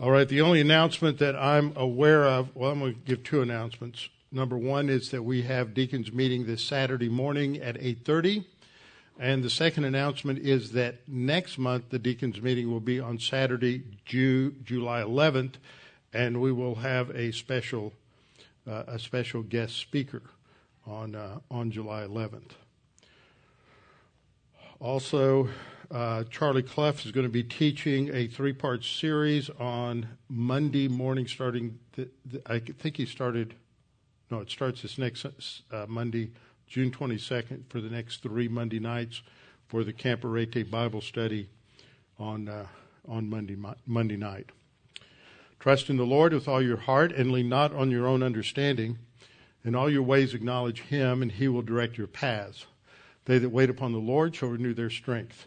All right, the only announcement that I'm aware of, well, I'm going to give two announcements. Number one is that we have deacons meeting this Saturday morning at 8:30, and the second announcement is that next month the deacons meeting will be on Saturday, Ju- July 11th, and we will have a special uh, a special guest speaker on uh, on July 11th. Also, uh, Charlie Clough is going to be teaching a three-part series on Monday morning, starting. The, the, I think he started. No, it starts this next uh, Monday, June 22nd, for the next three Monday nights for the Camp Arete Bible study on uh, on Monday Monday night. Trust in the Lord with all your heart, and lean not on your own understanding. In all your ways acknowledge Him, and He will direct your paths. They that wait upon the Lord shall renew their strength.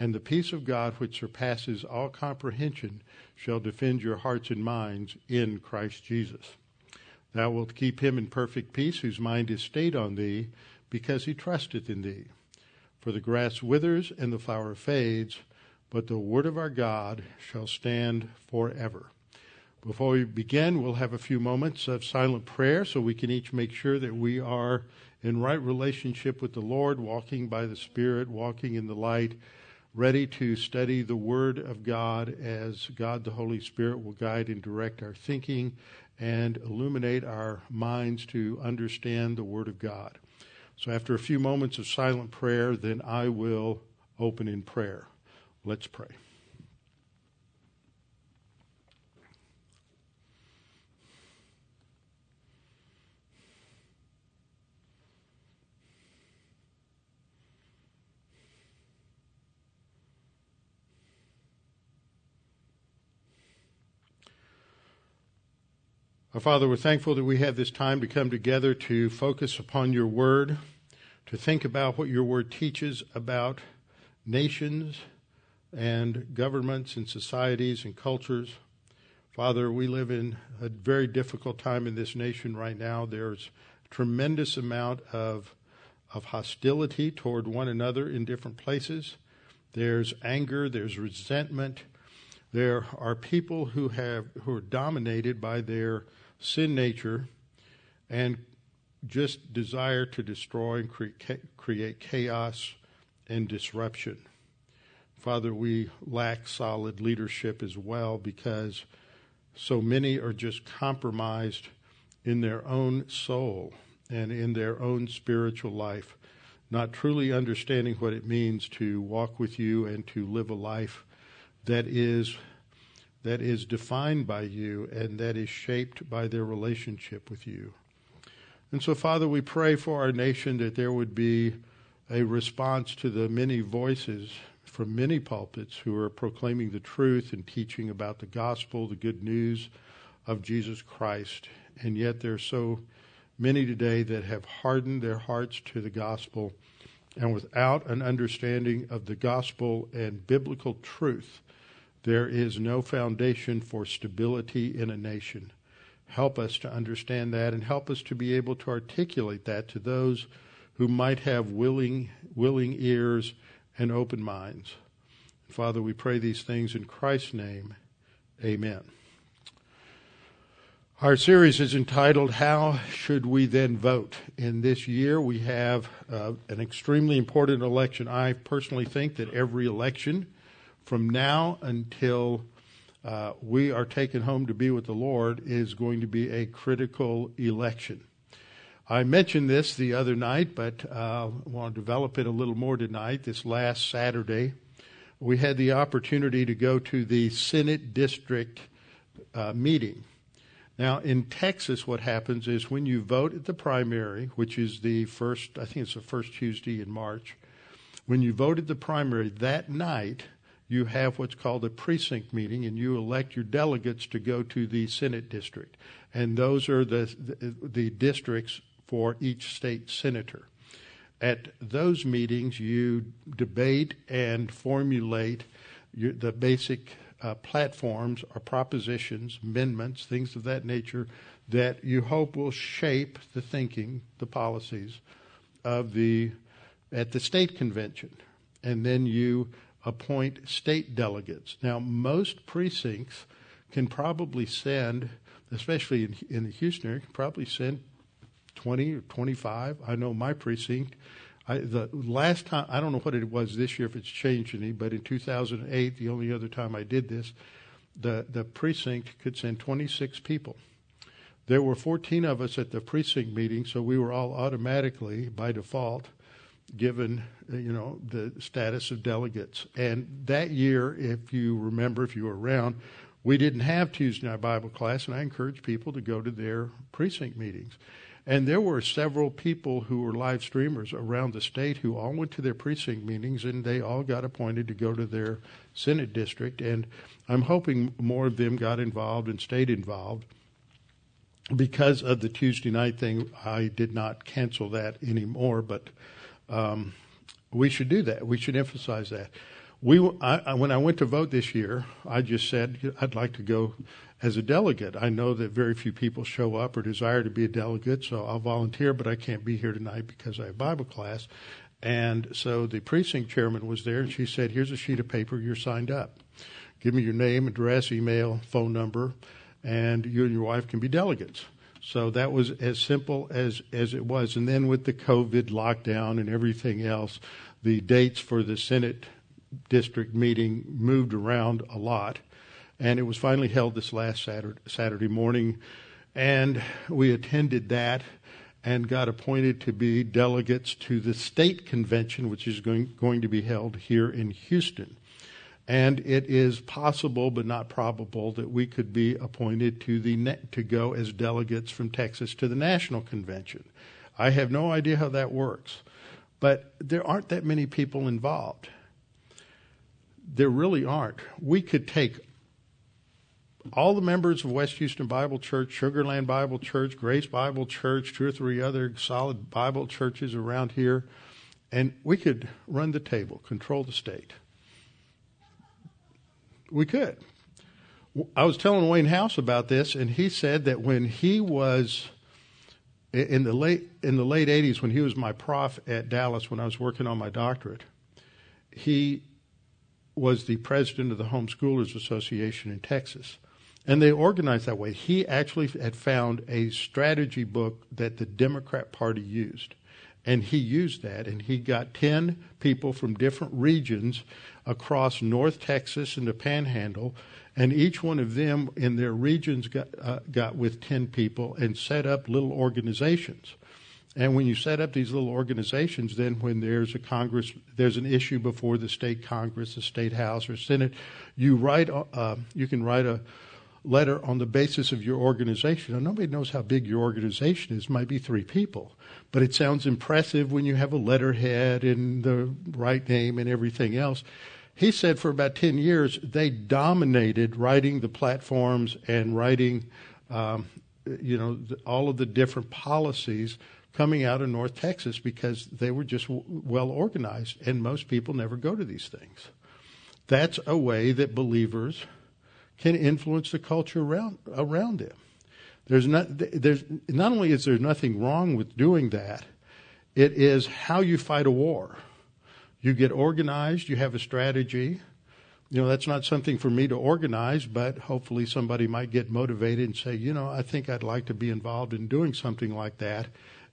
and the peace of God, which surpasses all comprehension, shall defend your hearts and minds in Christ Jesus. Thou wilt keep him in perfect peace, whose mind is stayed on thee, because he trusteth in thee. For the grass withers and the flower fades, but the word of our God shall stand forever. Before we begin, we'll have a few moments of silent prayer so we can each make sure that we are in right relationship with the Lord, walking by the Spirit, walking in the light ready to study the Word of God as God the Holy Spirit will guide and direct our thinking and illuminate our minds to understand the Word of God. So, after a few moments of silent prayer, then I will open in prayer. Let's pray. Our Father, we're thankful that we have this time to come together to focus upon your word, to think about what your word teaches about nations and governments and societies and cultures. Father, we live in a very difficult time in this nation right now. There's a tremendous amount of of hostility toward one another in different places. There's anger, there's resentment. There are people who have who are dominated by their sin nature and just desire to destroy and create chaos and disruption. Father, we lack solid leadership as well because so many are just compromised in their own soul and in their own spiritual life, not truly understanding what it means to walk with you and to live a life that is that is defined by you and that is shaped by their relationship with you. And so, Father, we pray for our nation that there would be a response to the many voices from many pulpits who are proclaiming the truth and teaching about the gospel, the good news of Jesus Christ. And yet there are so many today that have hardened their hearts to the gospel and without an understanding of the gospel and biblical truth there is no foundation for stability in a nation. Help us to understand that and help us to be able to articulate that to those who might have willing, willing ears and open minds. Father, we pray these things in Christ's name. Amen. Our series is entitled How Should We Then Vote? In this year, we have uh, an extremely important election. I personally think that every election from now until uh, we are taken home to be with the Lord is going to be a critical election. I mentioned this the other night, but uh, I want to develop it a little more tonight. This last Saturday, we had the opportunity to go to the Senate District uh, meeting. Now, in Texas, what happens is when you vote at the primary, which is the first, I think it's the first Tuesday in March, when you vote at the primary that night, you have what's called a precinct meeting, and you elect your delegates to go to the Senate district. And those are the, the, the districts for each state senator. At those meetings, you debate and formulate your, the basic uh, platforms or propositions, amendments, things of that nature that you hope will shape the thinking, the policies of the at the state convention, and then you appoint state delegates. Now, most precincts can probably send, especially in, in the Houston area, can probably send 20 or 25. I know my precinct. I, the last time, I don't know what it was this year, if it's changed any, but in 2008, the only other time I did this, the, the precinct could send 26 people. There were 14 of us at the precinct meeting, so we were all automatically, by default, given uh, you know the status of delegates. And that year, if you remember, if you were around, we didn't have Tuesday night Bible class, and I encouraged people to go to their precinct meetings. And there were several people who were live streamers around the state who all went to their precinct meetings, and they all got appointed to go to their Senate district. And I'm hoping more of them got involved and stayed involved because of the Tuesday night thing, I did not cancel that anymore, but um, we should do that. We should emphasize that. We, I, when I went to vote this year, I just said I'd like to go as a delegate. I know that very few people show up or desire to be a delegate, so I'll volunteer, but I can't be here tonight because I have Bible class. And so the precinct chairman was there, and she said, Here's a sheet of paper, you're signed up. Give me your name, address, email, phone number and you and your wife can be delegates. So that was as simple as, as it was. And then with the COVID lockdown and everything else, the dates for the Senate district meeting moved around a lot. And it was finally held this last Saturday, Saturday morning. And we attended that and got appointed to be delegates to the state convention, which is going, going to be held here in Houston. And it is possible, but not probable, that we could be appointed to the to go as delegates from Texas to the national convention. I have no idea how that works, but there aren't that many people involved. There really aren't. We could take all the members of West Houston Bible Church, Sugarland Bible Church, Grace Bible Church, two or three other solid Bible churches around here, and we could run the table, control the state. We could. I was telling Wayne House about this, and he said that when he was in the late in the late '80s, when he was my prof at Dallas, when I was working on my doctorate, he was the president of the Homeschoolers Association in Texas, and they organized that way. He actually had found a strategy book that the Democrat Party used, and he used that, and he got 10 people from different regions across North Texas and the Panhandle, and each one of them in their regions got, uh, got with 10 people and set up little organizations. And when you set up these little organizations, then when there's a Congress, there's an issue before the state Congress, the state House, or Senate, you write, uh, you can write a letter on the basis of your organization. Now, nobody knows how big your organization is. It might be three people, but it sounds impressive when you have a letterhead and the right name and everything else. He said for about 10 years, they dominated writing the platforms and writing, um, you know, all of the different policies coming out of North Texas because they were just w- well organized, and most people never go to these things. That's a way that believers can influence the culture around around them. There's not there's not only is there nothing wrong with doing that, it is how you fight a war. You get organized, you have a strategy. You know, that's not something for me to organize, but hopefully somebody might get motivated and say, you know, I think I'd like to be involved in doing something like that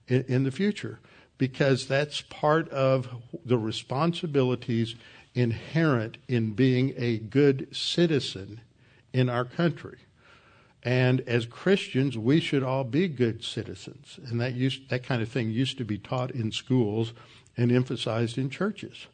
in, in the future because that's part of the responsibilities inherent in being a good citizen in our country. And as Christians, we should all be good citizens. And that used, that kind of thing used to be taught in schools and emphasized in churches.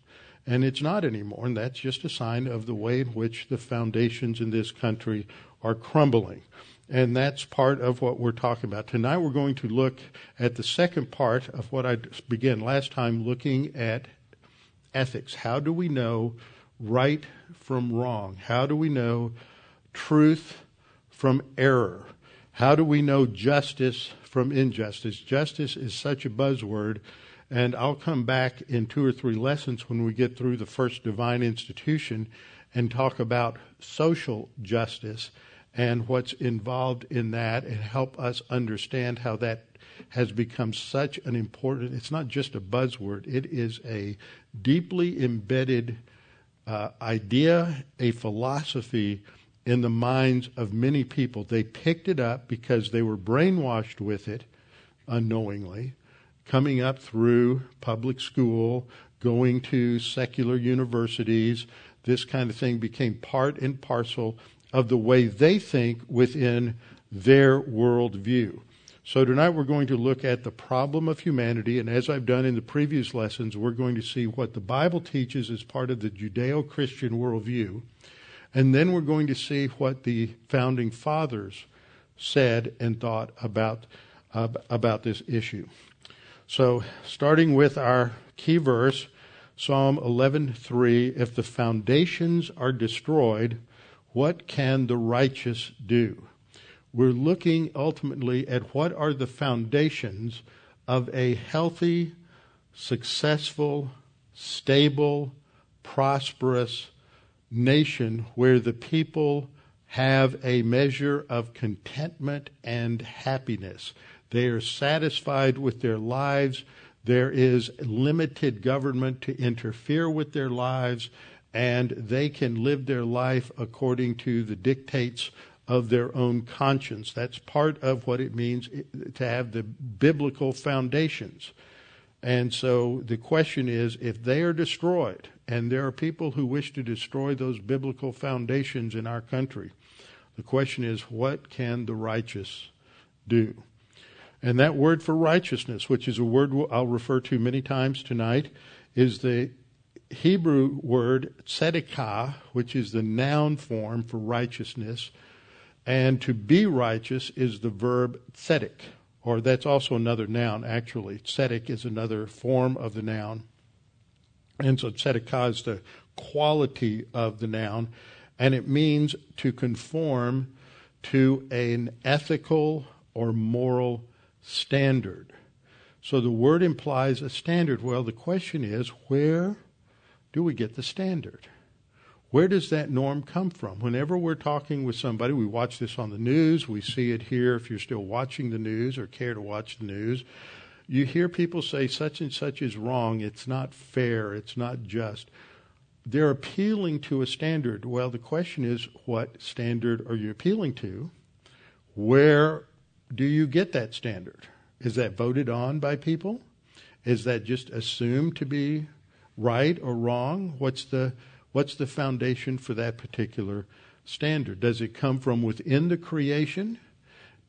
And it's not anymore. And that's just a sign of the way in which the foundations in this country are crumbling. And that's part of what we're talking about. Tonight we're going to look at the second part of what I began last time looking at ethics. How do we know right from wrong? How do we know truth from error? How do we know justice from injustice? Justice is such a buzzword, and I'll come back in two or three lessons when we get through the first divine institution and talk about social justice and what's involved in that and help us understand how that has become such an important it's not just a buzzword it is a deeply embedded uh, idea a philosophy in the minds of many people. They picked it up because they were brainwashed with it unknowingly coming up through public school going to secular universities this kind of thing became part and parcel of the way they think within their worldview. So tonight we're going to look at the problem of humanity, and as I've done in the previous lessons, we're going to see what the Bible teaches as part of the Judeo Christian worldview, and then we're going to see what the founding fathers said and thought about, uh, about this issue. So, starting with our key verse, Psalm 11:3, if the foundations are destroyed, what can the righteous do? We're looking ultimately at what are the foundations of a healthy, successful, stable, prosperous nation where the people have a measure of contentment and happiness. They are satisfied with their lives. There is limited government to interfere with their lives and they can live their life according to the dictates of their own conscience. That's part of what it means to have the biblical foundations. And so the question is if they are destroyed, and there are people who wish to destroy those biblical foundations in our country, the question is what can the righteous do? And that word for righteousness, which is a word I'll refer to many times tonight, is the Hebrew word tzedekah, which is the noun form for righteousness, and to be righteous is the verb tzedek, or that's also another noun, actually. Tzedek is another form of the noun. And so tzedekah is the quality of the noun, and it means to conform to an ethical or moral standard. So the word implies a standard. Well, the question is where do we get the standard? Where does that norm come from? Whenever we're talking with somebody, we watch this on the news, we see it here if you're still watching the news or care to watch the news. You hear people say such and such is wrong, it's not fair, it's not just. They're appealing to a standard. Well, the question is, what standard are you appealing to? Where do you get that standard? Is that voted on by people? Is that just assumed to be right or wrong? What's the what's the foundation for that particular standard? Does it come from within the creation?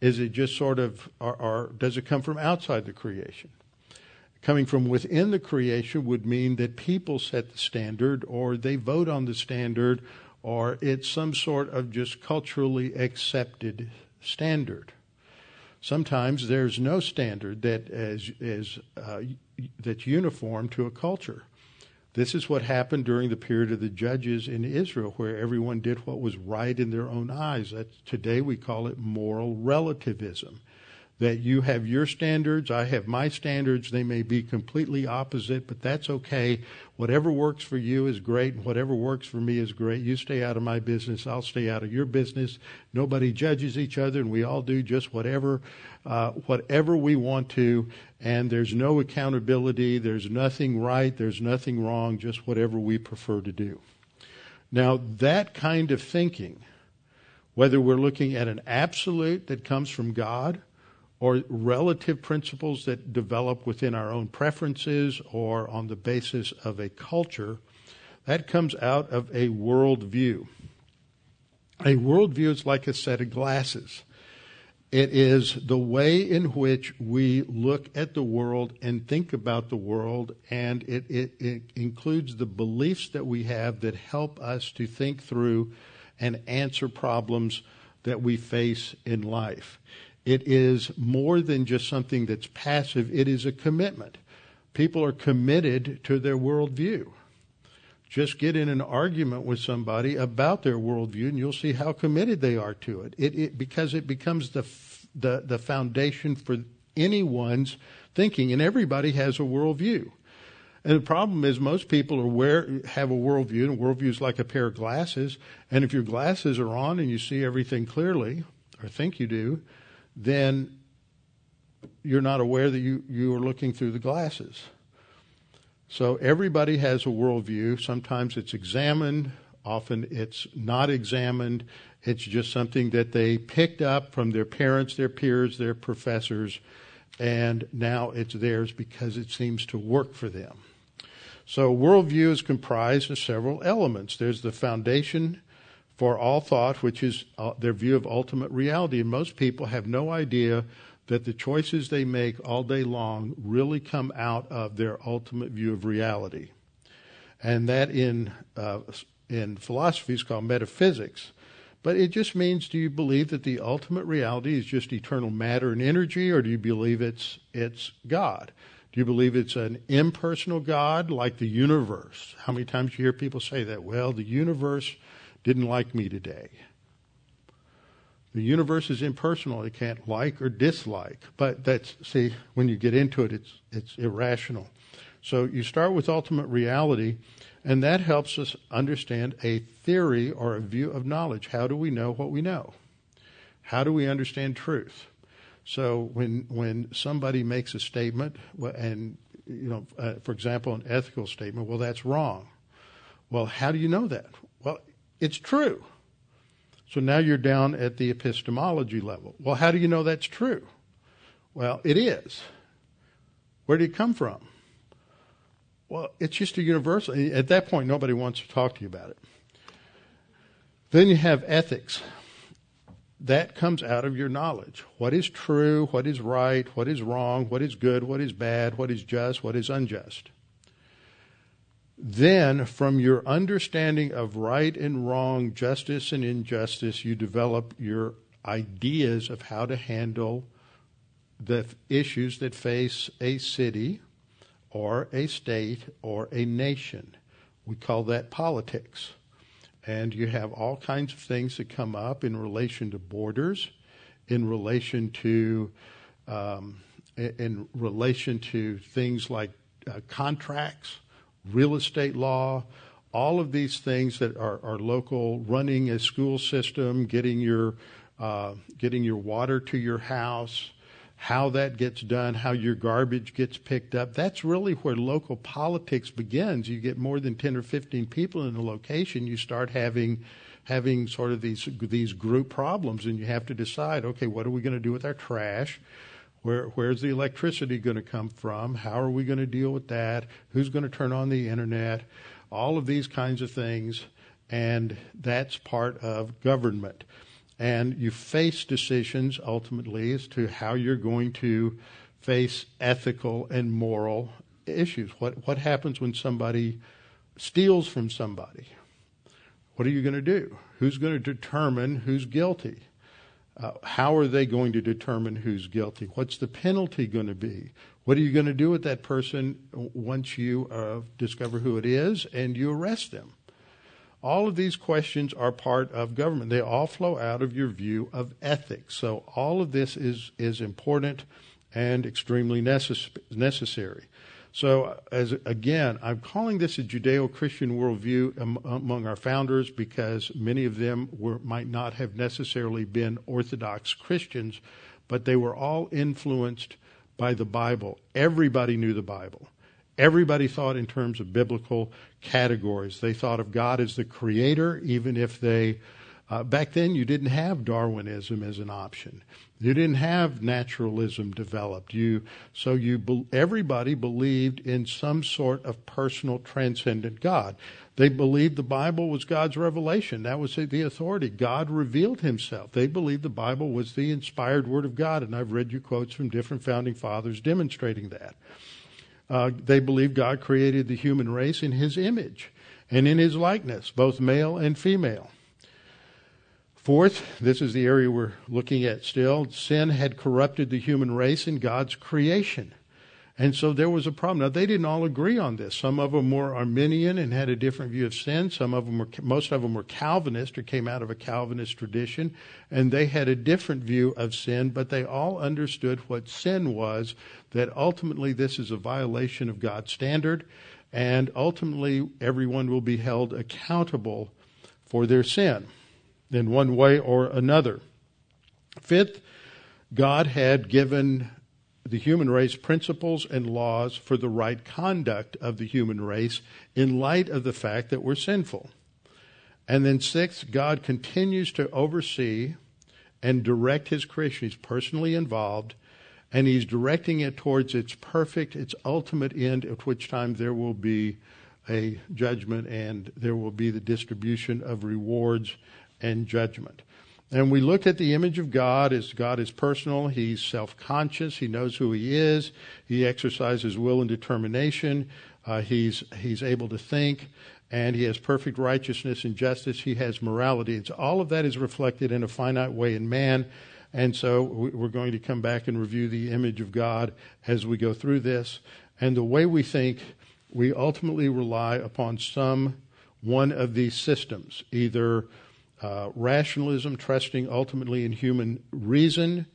Is it just sort of, or, or does it come from outside the creation? Coming from within the creation would mean that people set the standard, or they vote on the standard, or it's some sort of just culturally accepted standard. Sometimes there's no standard that is, uh, that's uniform to a culture. This is what happened during the period of the judges in Israel, where everyone did what was right in their own eyes. That today we call it moral relativism. That you have your standards, I have my standards. They may be completely opposite, but that's okay. Whatever works for you is great, and whatever works for me is great. You stay out of my business, I'll stay out of your business. Nobody judges each other, and we all do just whatever, uh, whatever we want to. And there's no accountability. There's nothing right. There's nothing wrong. Just whatever we prefer to do. Now that kind of thinking, whether we're looking at an absolute that comes from God or relative principles that develop within our own preferences or on the basis of a culture, that comes out of a worldview. A worldview is like a set of glasses. It is the way in which we look at the world and think about the world, and it, it, it, includes the beliefs that we have that help us to think through and answer problems that we face in life. It is more than just something that's passive, it is a commitment. People are committed to their worldview. just get in an argument with somebody about their worldview, and you'll see how committed they are to it. It, it because it becomes the, the the foundation for anyone's thinking, and everybody has a worldview. And the problem is most people are aware, have a worldview, and a worldview is like a pair of glasses. And if your glasses are on and you see everything clearly, or think you do, then you're not aware that you, you are looking through the glasses. So everybody has a worldview. Sometimes it's examined, often it's not examined. It's just something that they picked up from their parents, their peers, their professors, and now it's theirs because it seems to work for them. So, worldview is comprised of several elements. There's the foundation for all thought, which is uh, their view of ultimate reality. And most people have no idea that the choices they make all day long really come out of their ultimate view of reality. And that in, uh, in philosophy is called metaphysics. But it just means do you believe that the ultimate reality is just eternal matter and energy, or do you believe it's, it's God? Do you believe it's an impersonal God like the universe? How many times you hear people say that? Well, the universe didn't like me today. The universe is impersonal. It can't like or dislike. But that's, see, when you get into it, it's, it's irrational. So you start with ultimate reality, and that helps us understand a theory or a view of knowledge. How do we know what we know? How do we understand truth? So when when somebody makes a statement, and you know, uh, for example, an ethical statement, well, that's wrong. Well, how do you know that? Well, it's true. So now you're down at the epistemology level. Well, how do you know that's true? Well, it is. Where did it come from? Well, it's just a universal. At that point, nobody wants to talk to you about it. Then you have ethics. That comes out of your knowledge. What is true, what is right, what is wrong, what is good, what is bad, what is just, what is unjust. Then, from your understanding of right and wrong, justice and injustice, you develop your ideas of how to handle the issues that face a city or a state or a nation. We call that politics. And you have all kinds of things that come up in relation to borders, in relation to um, in relation to things like uh, contracts, real estate law, all of these things that are, are local, running a school system, getting your uh, getting your water to your house, how that gets done, how your garbage gets picked up. That's really where local politics begins. You get more than 10 or 15 people in a location, you start having having sort of these these group problems and you have to decide, okay, what are we going to do with our trash? Where, where's the electricity going to come from? How are we going to deal with that? Who's going to turn on the internet? All of these kinds of things. And that's part of government. And you face decisions ultimately as to how you're going to face ethical and moral issues. What, what happens when somebody steals from somebody? What are you going to do? Who's going to determine who's guilty? Uh, how are they going to determine who's guilty? What's the penalty going to be? What are you going to do with that person once you uh, discover who it is and you arrest them? All of these questions are part of government. They all flow out of your view of ethics. So all of this is, is important and extremely necess- necessary. So, as again, I'm calling this a Judeo-Christian worldview among our founders because many of them were, might not have necessarily been Orthodox Christians, but they were all influenced by the Bible. Everybody knew the Bible. Everybody thought in terms of biblical categories. They thought of God as the creator, even if they uh, back then, you didn't have Darwinism as an option. You didn't have naturalism developed. You so you everybody believed in some sort of personal, transcendent God. They believed the Bible was God's revelation. That was the authority. God revealed Himself. They believed the Bible was the inspired Word of God, and I've read you quotes from different founding fathers demonstrating that. Uh, they believed God created the human race in His image and in His likeness, both male and female. Fourth, this is the area we're looking at still. Sin had corrupted the human race in God's creation. And so there was a problem. Now they didn't all agree on this. Some of them were Arminian and had a different view of sin. Some of them were, most of them were Calvinist or came out of a Calvinist tradition, and they had a different view of sin. But they all understood what sin was. That ultimately this is a violation of God's standard, and ultimately everyone will be held accountable for their sin in one way or another. Fifth, God had given the human race principles and laws for the right conduct of the human race in light of the fact that we're sinful. And then, sixth, God continues to oversee and direct his creation. He's personally involved, and he's directing it towards its perfect, its ultimate end, at which time there will be a judgment and there will be the distribution of rewards and judgment. And we looked at the image of God as God is personal. He's self conscious. He knows who he is. He exercises will and determination. Uh, he's, he's able to think. And he has perfect righteousness and justice. He has morality. It's, all of that is reflected in a finite way in man. And so we're going to come back and review the image of God as we go through this. And the way we think, we ultimately rely upon some one of these systems, either uh, rationalism, trusting ultimately in human reason,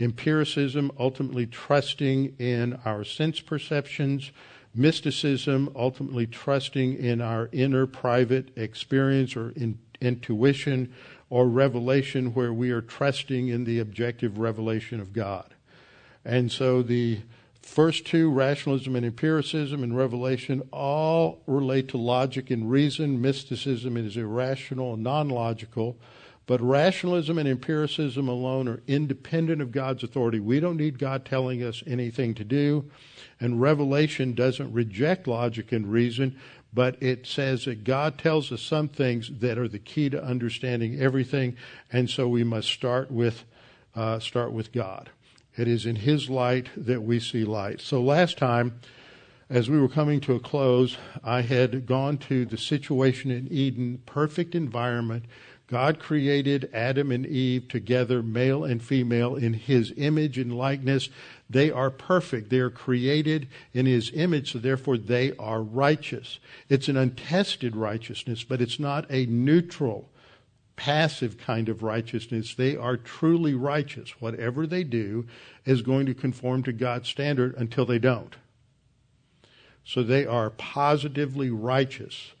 empiricism, ultimately trusting in our sense perceptions, mysticism, ultimately trusting in our inner private experience or in, intuition, or revelation, where we are trusting in the objective revelation of God. And so the First two, rationalism and empiricism and revelation, all relate to logic and reason. Mysticism is irrational and non logical. But rationalism and empiricism alone are independent of God's authority. We don't need God telling us anything to do. And revelation doesn't reject logic and reason, but it says that God tells us some things that are the key to understanding everything. And so we must start with, uh, start with God. It is in His light that we see light. So last time, as we were coming to a close, I had gone to the situation in Eden, perfect environment. God created Adam and Eve together, male and female, in His image and likeness. They are perfect. They are created in His image, so therefore they are righteous. It's an untested righteousness, but it's not a neutral passive kind of righteousness. They are truly righteous. Whatever they do is going to conform to God's standard until they don't. So they are positively righteous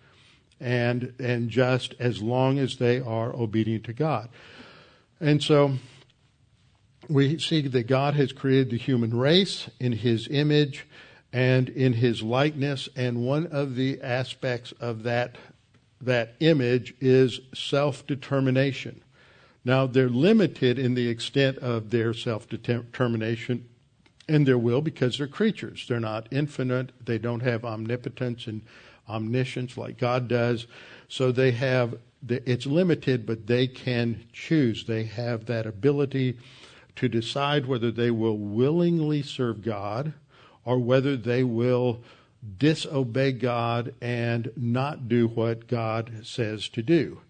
and and just as long as they are obedient to God. And so we see that God has created the human race in his image and in his likeness and one of the aspects of that that image is self determination. Now, they're limited in the extent of their self determination and their will because they're creatures. They're not infinite, they don't have omnipotence and omniscience like God does. So they have, it's limited, but they can choose. They have that ability to decide whether they will willingly serve God or whether they will disobey God and not do what God says to do.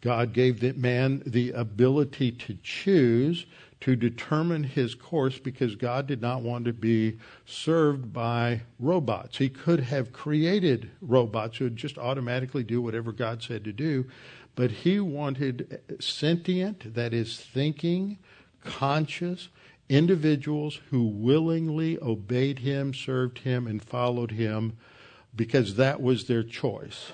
God gave the man the ability to choose, to determine his course, because God did not want to be served by robots. He could have created robots who would just automatically do whatever God said to do, but he wanted sentient, that is, thinking, conscious, individuals who willingly obeyed him, served him, and followed him because that was their choice.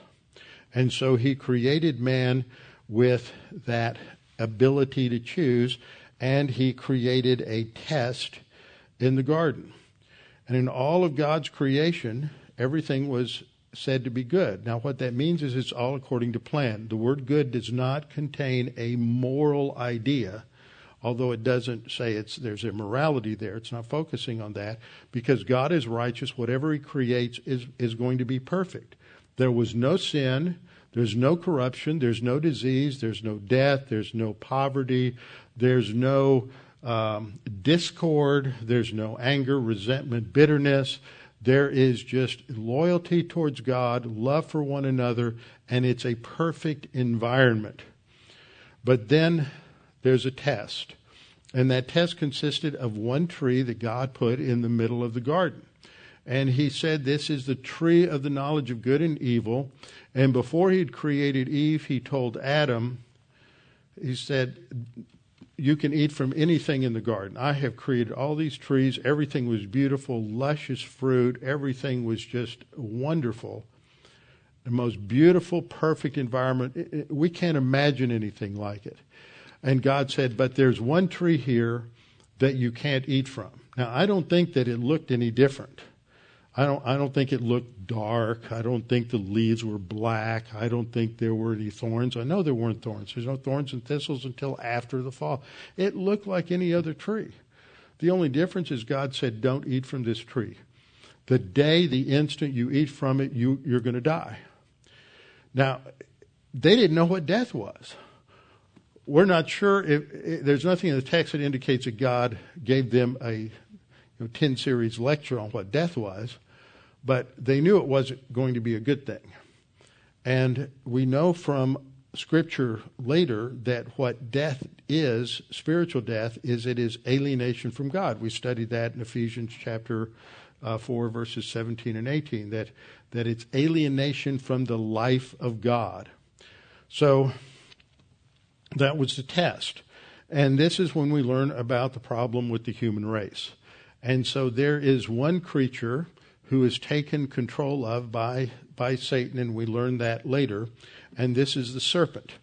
And so he created man with that ability to choose, and he created a test in the garden. And in all of God's creation, everything was said to be good. Now, what that means is it's all according to plan. The word good does not contain a moral idea although it doesn't say it's there's immorality there. It's not focusing on that because God is righteous. Whatever He creates is is going to be perfect. There was no sin. There's no corruption. There's no disease. There's no death. There's no poverty. There's no um, discord. There's no anger, resentment, bitterness. There is just loyalty towards God, love for one another, and it's a perfect environment. But then there's a test. And that test consisted of one tree that God put in the middle of the garden. And he said, This is the tree of the knowledge of good and evil. And before he had created Eve, he told Adam, He said, You can eat from anything in the garden. I have created all these trees. Everything was beautiful, luscious fruit. Everything was just wonderful. The most beautiful, perfect environment. We can't imagine anything like it. And God said, But there's one tree here that you can't eat from. Now, I don't think that it looked any different. I don't, I don't think it looked dark. I don't think the leaves were black. I don't think there were any thorns. I know there weren't thorns. There's no thorns and thistles until after the fall. It looked like any other tree. The only difference is God said, Don't eat from this tree. The day, the instant you eat from it, you, you're going to die. Now, they didn't know what death was we're not sure if, if, there's nothing in the text that indicates that God gave them a you know, 10 series lecture on what death was, but they knew it wasn't going to be a good thing. And we know from scripture later that what death is, spiritual death, is it is alienation from God. We studied that in Ephesians chapter uh, 4, verses 17 and 18, that, that it's alienation from the life of God. So that was the test. And this is when we learn about the problem with the human race. And so there is one creature who is taken control of by, by Satan, and we learn that later. And this is the serpent.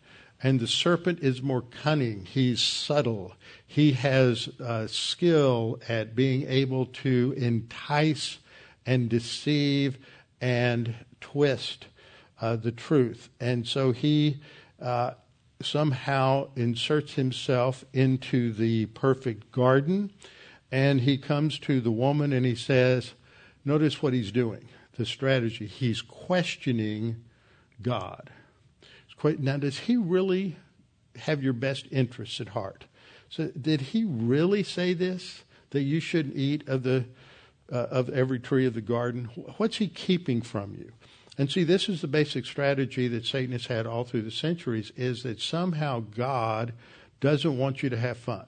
And the serpent is more cunning. He's subtle. He has uh, skill at being able to entice and deceive and twist uh, the truth. And so he uh, somehow inserts himself into the perfect garden and he comes to the woman and he says, Notice what he's doing, the strategy. He's questioning God. Now, does he really have your best interests at heart? So, did he really say this that you shouldn't eat of the uh, of every tree of the garden? What's he keeping from you? And see, this is the basic strategy that Satan has had all through the centuries is that somehow God doesn't want you to have fun.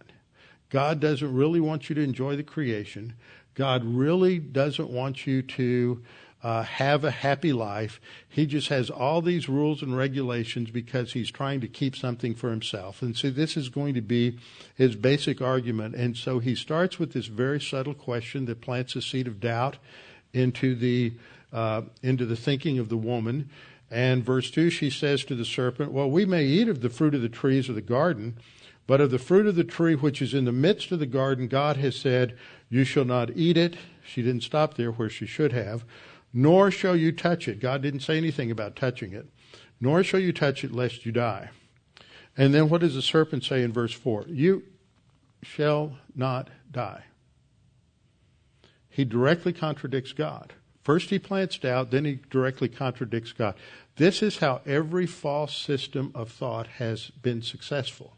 God doesn't really want you to enjoy the creation. God really doesn't want you to uh, have a happy life. He just has all these rules and regulations because he's trying to keep something for himself. And so this is going to be his basic argument. And so he starts with this very subtle question that plants a seed of doubt into the uh, into the thinking of the woman. And verse 2, she says to the serpent, Well, we may eat of the fruit of the trees of the garden, but of the fruit of the tree which is in the midst of the garden, God has said, You shall not eat it. She didn't stop there where she should have. Nor shall you touch it. God didn't say anything about touching it. Nor shall you touch it lest you die. And then what does the serpent say in verse 4? You shall not die. He directly contradicts God. First, he plants doubt, then he directly contradicts God. This is how every false system of thought has been successful.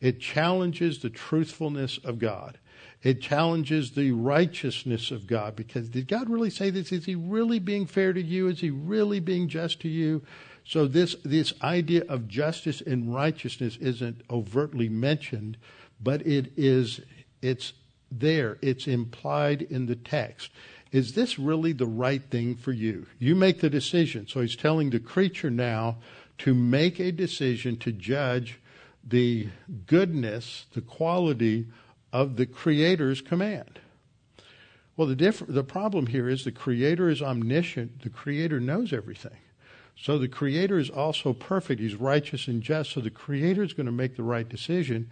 It challenges the truthfulness of God. It challenges the righteousness of God because did God really say this? Is he really being fair to you? Is he really being just to you? So this this idea of justice and righteousness isn't overtly mentioned, but it is it's there. It's implied in the text is this really the right thing for you? You make the decision. So he's telling the creature now to make a decision to judge the goodness, the quality of the Creator's command. Well, the, diff- the problem here is the Creator is omniscient, the Creator knows everything. So the Creator is also perfect, He's righteous and just, so the Creator is going to make the right decision.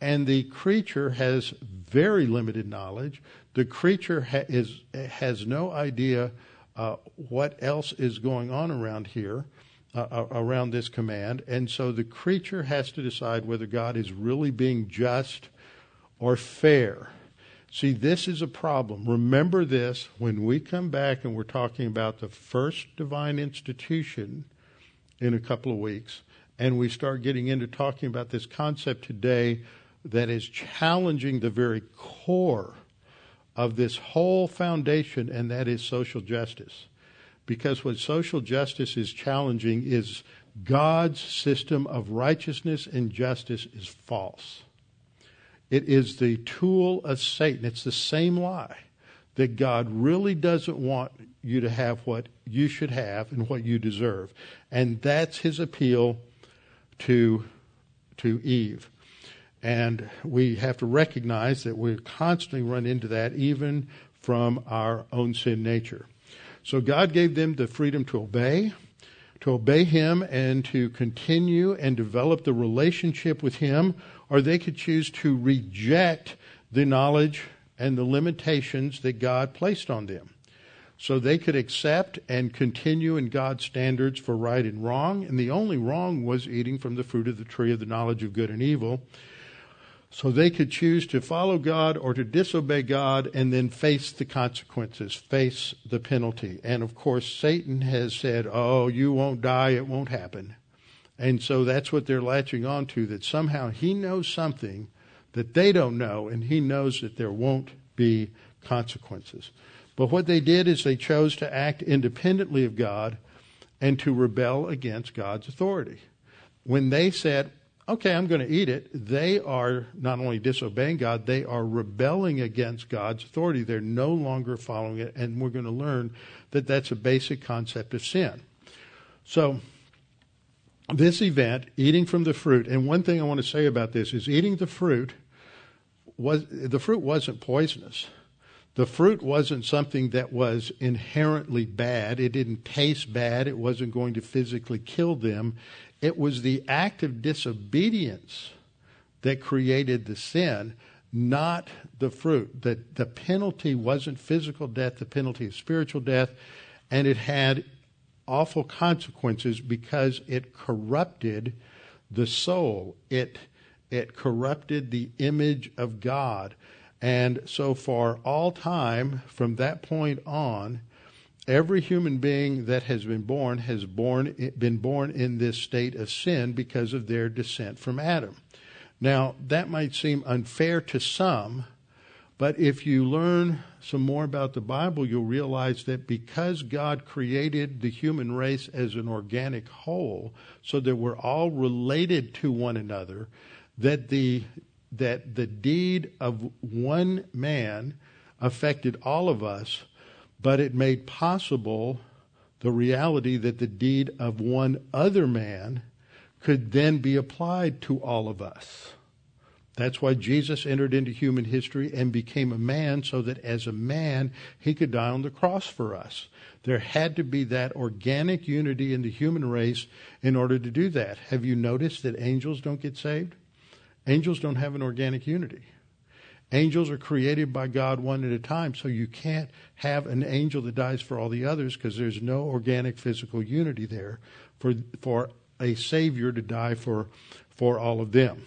And the creature has very limited knowledge. The creature ha- is, has no idea uh, what else is going on around here, uh, around this command. And so the creature has to decide whether God is really being just or fair. See, this is a problem. Remember this when we come back and we're talking about the first divine institution in a couple of weeks, and we start getting into talking about this concept today that is challenging the very core of this whole foundation, and that is social justice. Because what social justice is challenging is God's system of righteousness and justice is false. It is the tool of Satan. It's the same lie that God really doesn't want you to have what you should have and what you deserve. And that's his appeal to, to Eve. And we have to recognize that we constantly run into that even from our own sin nature. So God gave them the freedom to obey, to obey Him and to continue and develop the relationship with Him, or they could choose to reject the knowledge and the limitations that God placed on them. So they could accept and continue in God's standards for right and wrong, and the only wrong was eating from the fruit of the tree of the knowledge of good and evil. So they could choose to follow God or to disobey God and then face the consequences, face the penalty. And of course, Satan has said, Oh, you won't die, it won't happen. And so that's what they're latching on to, that somehow he knows something that they don't know, and he knows that there won't be consequences. But what they did is they chose to act independently of God and to rebel against God's authority. When they said, okay, I'm going to eat it, they are not only disobeying God, they are rebelling against God's authority. They're no longer following it, and we're going to learn that that's a basic concept of sin. So, this event, eating from the fruit, and one thing I want to say about this is eating the fruit was the fruit wasn't poisonous. The fruit wasn't something that was inherently bad. It didn't taste bad. It wasn't going to physically kill them. It was the act of disobedience that created the sin, not the fruit. The, the penalty wasn't physical death, the penalty of spiritual death, and it had awful consequences because it corrupted the soul. It it corrupted the image of God. And so, for all time, from that point on, every human being that has been born has born, been born in this state of sin because of their descent from Adam. Now, that might seem unfair to some, but if you learn some more about the Bible, you'll realize that because God created the human race as an organic whole, so that we're all related to one another, that the that the deed of one man affected all of us, but it made possible the reality that the deed of one other man could then be applied to all of us. That's why Jesus entered into human history and became a man so that as a man he could die on the cross for us. There had to be that organic unity in the human race in order to do that. Have you noticed that angels don't get saved? Angels don't have an organic unity. Angels are created by God one at a time, so you can't have an angel that dies for all the others because there's no organic physical unity there for for a savior to die for for all of them.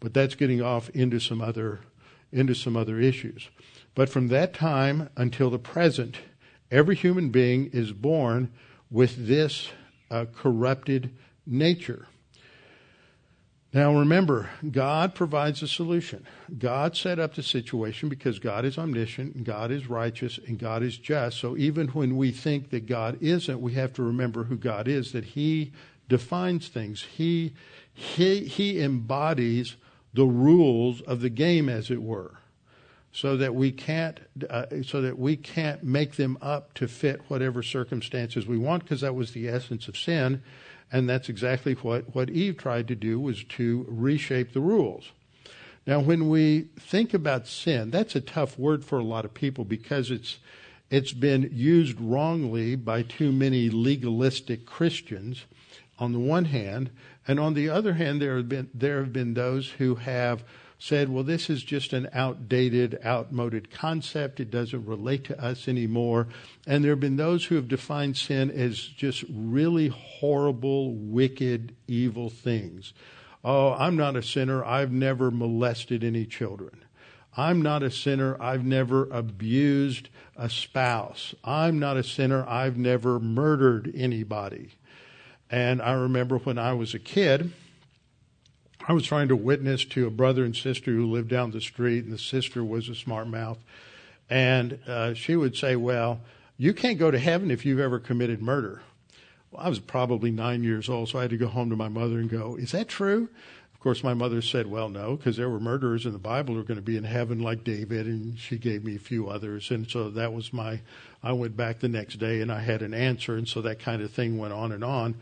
But that's getting off into some other into some other issues. But from that time until the present, every human being is born with this uh, corrupted nature. Now remember, God provides a solution. God set up the situation because God is omniscient, God is righteous, and God is just. So even when we think that God isn't, we have to remember who God is, that He defines things. He, he, he embodies the rules of the game, as it were, so that we can't, uh, so that we can't make them up to fit whatever circumstances we want, because that was the essence of sin and that's exactly what, what Eve tried to do was to reshape the rules. Now, when we think about sin, that's a tough word for a lot of people because it's it's been used wrongly by too many legalistic Christians on the one hand, and on the other hand, there have been there have been those who have said, well, this is just an outdated, outmoded concept. It doesn't relate to us anymore. And there have been those who have defined sin as just really horrible, wicked, evil things. Oh, I'm not a sinner. I've never molested any children. I'm not a sinner. I've never abused a spouse. I'm not a sinner. I've never murdered anybody. And I remember when I was a kid, I was trying to witness to a brother and sister who lived down the street, and the sister was a smart mouth. And uh, she would say, Well, you can't go to heaven if you've ever committed murder. Well, I was probably nine years old, so I had to go home to my mother and go, Is that true? Of course, my mother said, well, no, because there were murderers in the Bible who are going to be in heaven like David, and she gave me a few others. And so that was my, I went back the next day and I had an answer, and so that kind of thing went on and on.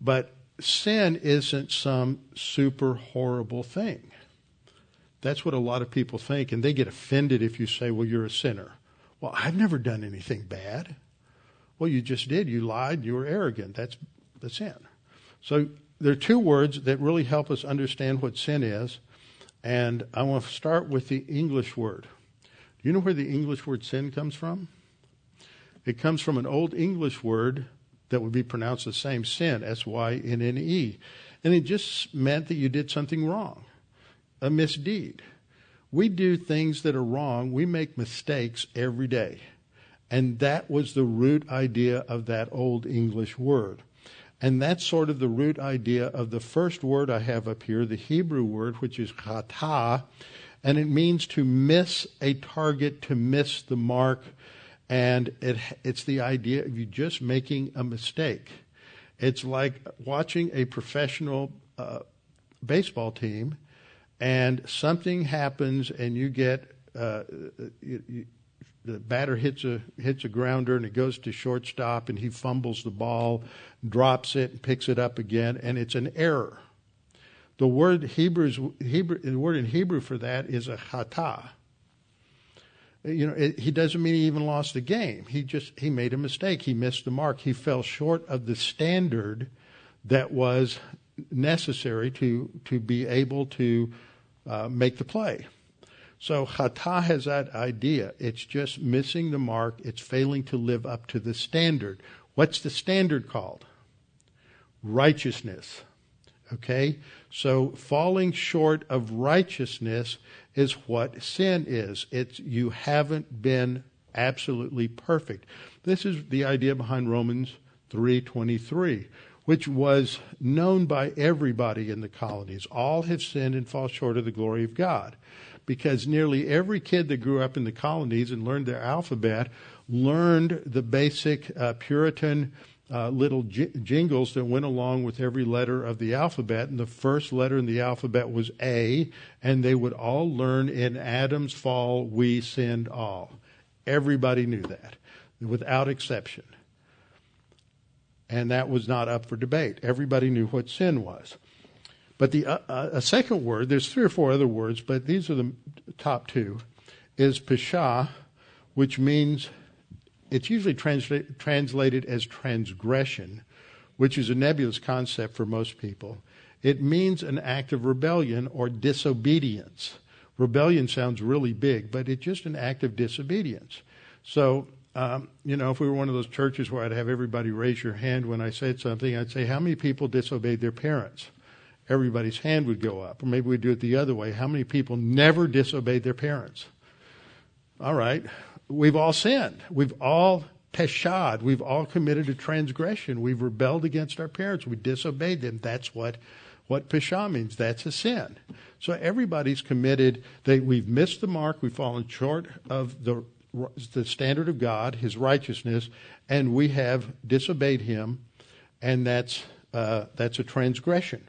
But sin isn't some super horrible thing. That's what a lot of people think, and they get offended if you say, well, you're a sinner. Well, I've never done anything bad. Well, you just did. You lied. You were arrogant. That's the sin. So there are two words that really help us understand what sin is. And I want to start with the English word. Do you know where the English word sin comes from? It comes from an old English word that would be pronounced the same sin, S Y N N E. And it just meant that you did something wrong, a misdeed. We do things that are wrong, we make mistakes every day. And that was the root idea of that old English word. And that's sort of the root idea of the first word I have up here, the Hebrew word, which is chata, and it means to miss a target, to miss the mark, and it, it's the idea of you just making a mistake. It's like watching a professional uh, baseball team, and something happens, and you get uh, you, you, the batter hits a hits a grounder and it goes to shortstop and he fumbles the ball, drops it and picks it up again and it's an error. The word Hebrews Hebrew the word in Hebrew for that is a chata. You know, it, he doesn't mean he even lost the game. He just he made a mistake. He missed the mark. He fell short of the standard that was necessary to to be able to uh, make the play. So chata has that idea. It's just missing the mark. It's failing to live up to the standard. What's the standard called? Righteousness. Okay? So falling short of righteousness is what sin is. It's you haven't been absolutely perfect. This is the idea behind Romans 3:23, which was known by everybody in the colonies. All have sinned and fall short of the glory of God because nearly every kid that grew up in the colonies and learned their alphabet learned the basic uh, Puritan uh, little j- jingles that went along with every letter of the alphabet. And the first letter in the alphabet was A, and they would all learn in Adam's fall, we sinned all. Everybody knew that, without exception. And that was not up for debate. Everybody knew what sin was. But the uh, uh, a second word, there's three or four other words, but these are the top two, is pesha, which means it's usually transla- translated as transgression, which is a nebulous concept for most people. It means an act of rebellion or disobedience. Rebellion sounds really big, but it's just an act of disobedience. So, um, you know, if we were one of those churches where I'd have everybody raise your hand when I said something, I'd say, How many people disobeyed their parents? everybody's hand would go up. Or maybe we'd do it the other way. How many people never disobeyed their parents? All right. We've all sinned. We've all peshad. We've all committed a transgression. We've rebelled against our parents. We disobeyed them. That's what, what pesha means. That's a sin. So everybody's committed that we've missed the mark. We've fallen short of the, the standard of God, His righteousness, and we have disobeyed Him, and that's, uh, that's a transgression.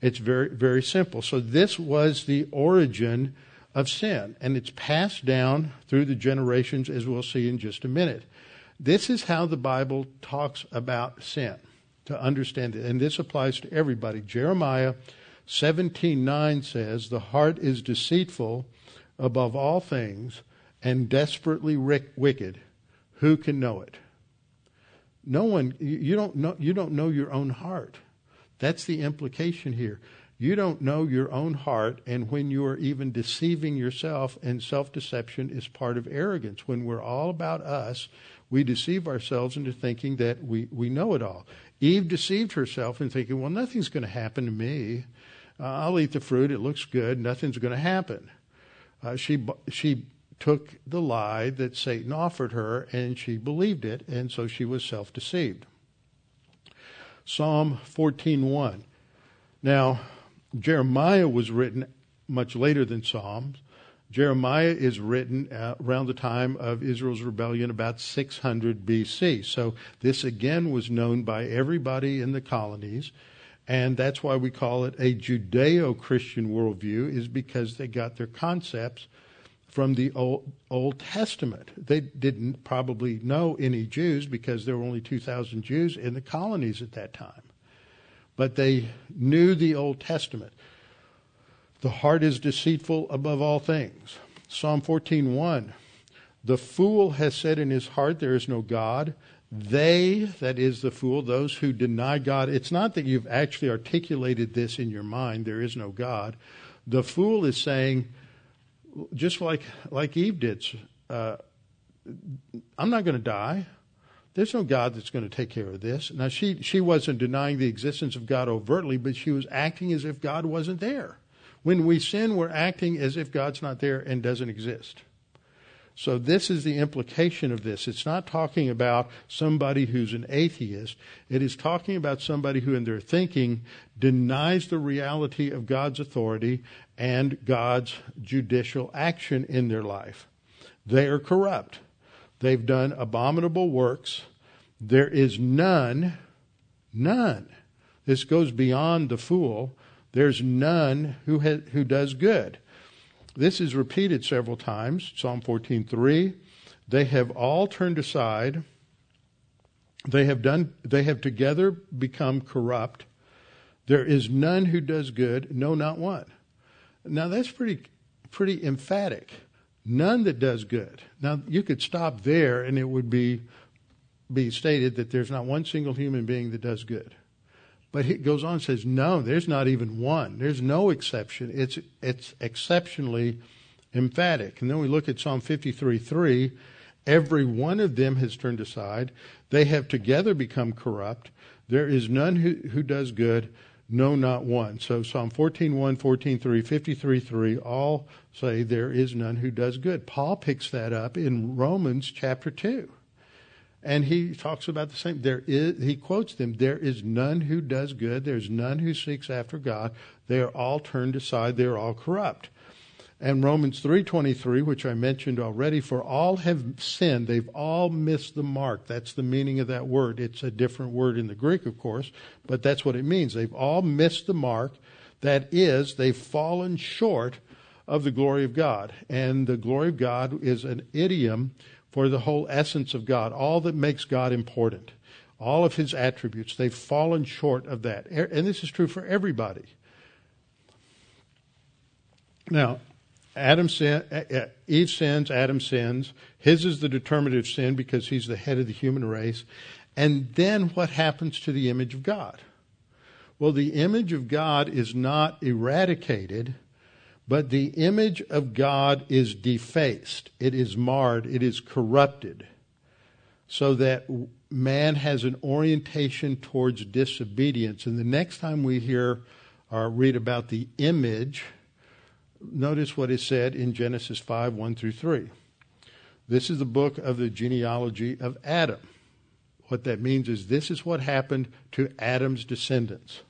It's very, very simple. So this was the origin of sin, and it's passed down through the generations, as we'll see in just a minute. This is how the Bible talks about sin, to understand it. And this applies to everybody. Jeremiah 17:9 says, "The heart is deceitful above all things and desperately wicked. Who can know it?" No one you don't know you don't know your own heart. That's the implication here. You don't know your own heart, and when you are even deceiving yourself, and self deception is part of arrogance. When we're all about us, we deceive ourselves into thinking that we, we know it all. Eve deceived herself in thinking, well, nothing's going to happen to me. Uh, I'll eat the fruit. It looks good. Nothing's going to happen. Uh, she, she took the lie that Satan offered her, and she believed it, and so she was self deceived. Psalm 14:1. Now, Jeremiah was written much later than Psalms. Jeremiah is written uh, around the time of Israel's rebellion, about 600 BC. So this again was known by everybody in the colonies. And that's why we call it a Judeo Christian worldview, is because they got their concepts from the Old, Old Testament. They didn't probably know any Jews because there were only 2,000 Jews in the colonies at that time. But they knew the Old Testament. The heart is deceitful above all things. Psalm 14:1 The fool has said in his heart there is no God. They, that is the fool, those who deny God, it's not that you've actually articulated this in your mind, there is no God. The fool is saying, just like like Eve did, uh, I'm not going to die. There's no God that's going to take care of this. Now she she wasn't denying the existence of God overtly, but she was acting as if God wasn't there. When we sin, we're acting as if God's not there and doesn't exist. So this is the implication of this. It's not talking about somebody who's an atheist. It is talking about somebody who in their thinking denies the reality of God's authority and God's judicial action in their life. They are corrupt. They've done abominable works. There is none, none. This goes beyond the fool. There's none who, ha- who does good. This is repeated several times. Psalm 14:3. They have all turned aside. They have done they have together become corrupt. There is none who does good, no not one. Now that's pretty pretty emphatic. None that does good. Now you could stop there and it would be be stated that there's not one single human being that does good. But he goes on and says, no, there's not even one. There's no exception. It's, it's exceptionally emphatic. And then we look at Psalm 53 3. Every one of them has turned aside. They have together become corrupt. There is none who, who does good, no, not one. So Psalm 14 1, 14 3, 53 3 all say there is none who does good. Paul picks that up in Romans chapter 2. And he talks about the same. There is, he quotes them, there is none who does good. There's none who seeks after God. They are all turned aside. They are all corrupt. And Romans 3.23, which I mentioned already, for all have sinned. They've all missed the mark. That's the meaning of that word. It's a different word in the Greek, of course, but that's what it means. They've all missed the mark. That is, they've fallen short of the glory of God. And the glory of God is an idiom for the whole essence of God, all that makes God important, all of his attributes. They've fallen short of that. And this is true for everybody. Now, Adam sin, uh, uh, Eve sins, Adam sins. His is the determinative sin because he's the head of the human race. And then what happens to the image of God? Well, the image of God is not eradicated but the image of God is defaced, it is marred, it is corrupted, so that man has an orientation towards disobedience. And the next time we hear or read about the image, notice what is said in Genesis 5 1 through 3. This is the book of the genealogy of Adam. What that means is this is what happened to Adam's descendants.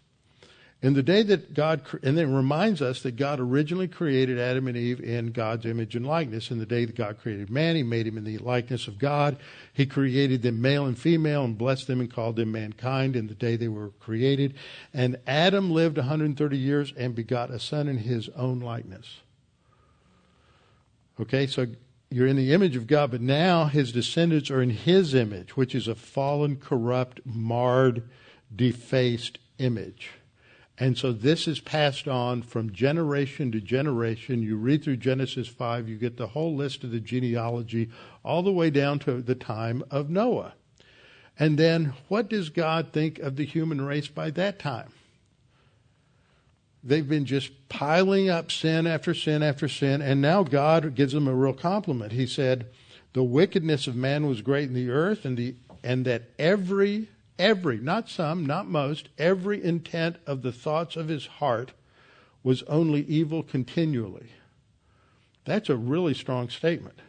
In the day that God, and then reminds us that God originally created Adam and Eve in God's image and likeness. In the day that God created man, He made him in the likeness of God. He created them male and female and blessed them and called them mankind in the day they were created. And Adam lived 130 years and begot a son in his own likeness. Okay, so you're in the image of God, but now his descendants are in his image, which is a fallen, corrupt, marred, defaced image. And so this is passed on from generation to generation. You read through Genesis 5, you get the whole list of the genealogy all the way down to the time of Noah. And then what does God think of the human race by that time? They've been just piling up sin after sin after sin, and now God gives them a real compliment. He said, The wickedness of man was great in the earth, and, the, and that every every, not some, not most, every intent of the thoughts of his heart was only evil continually. That's a really strong statement.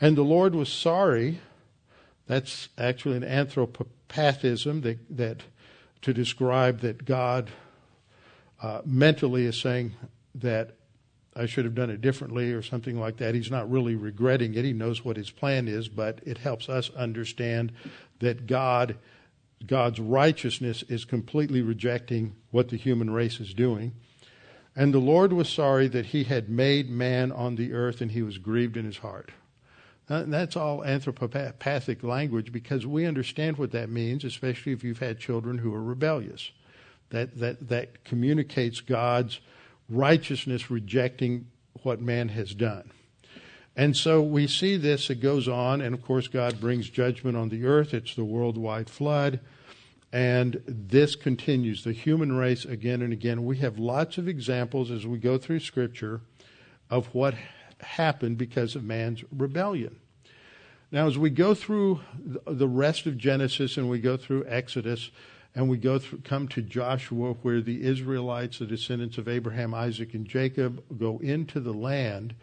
And the Lord was sorry. That's actually an anthropopathism that, that to describe that God uh, mentally is saying that I should have done it differently or something like that. He's not really regretting it. He knows what his plan is, but it helps us understand that God God's righteousness is completely rejecting what the human race is doing. And the Lord was sorry that he had made man on the earth and he was grieved in his heart. that's all anthropopathic language because we understand what that means, especially if you've had children who are rebellious. That, that, that communicates God's righteousness rejecting what man has done. And so we see this, it goes on, and of course, God brings judgment on the earth. It's the worldwide flood. And this continues, the human race again and again. We have lots of examples as we go through Scripture of what happened because of man's rebellion. Now, as we go through the rest of Genesis and we go through Exodus and we go through, come to Joshua, where the Israelites, the descendants of Abraham, Isaac, and Jacob, go into the land,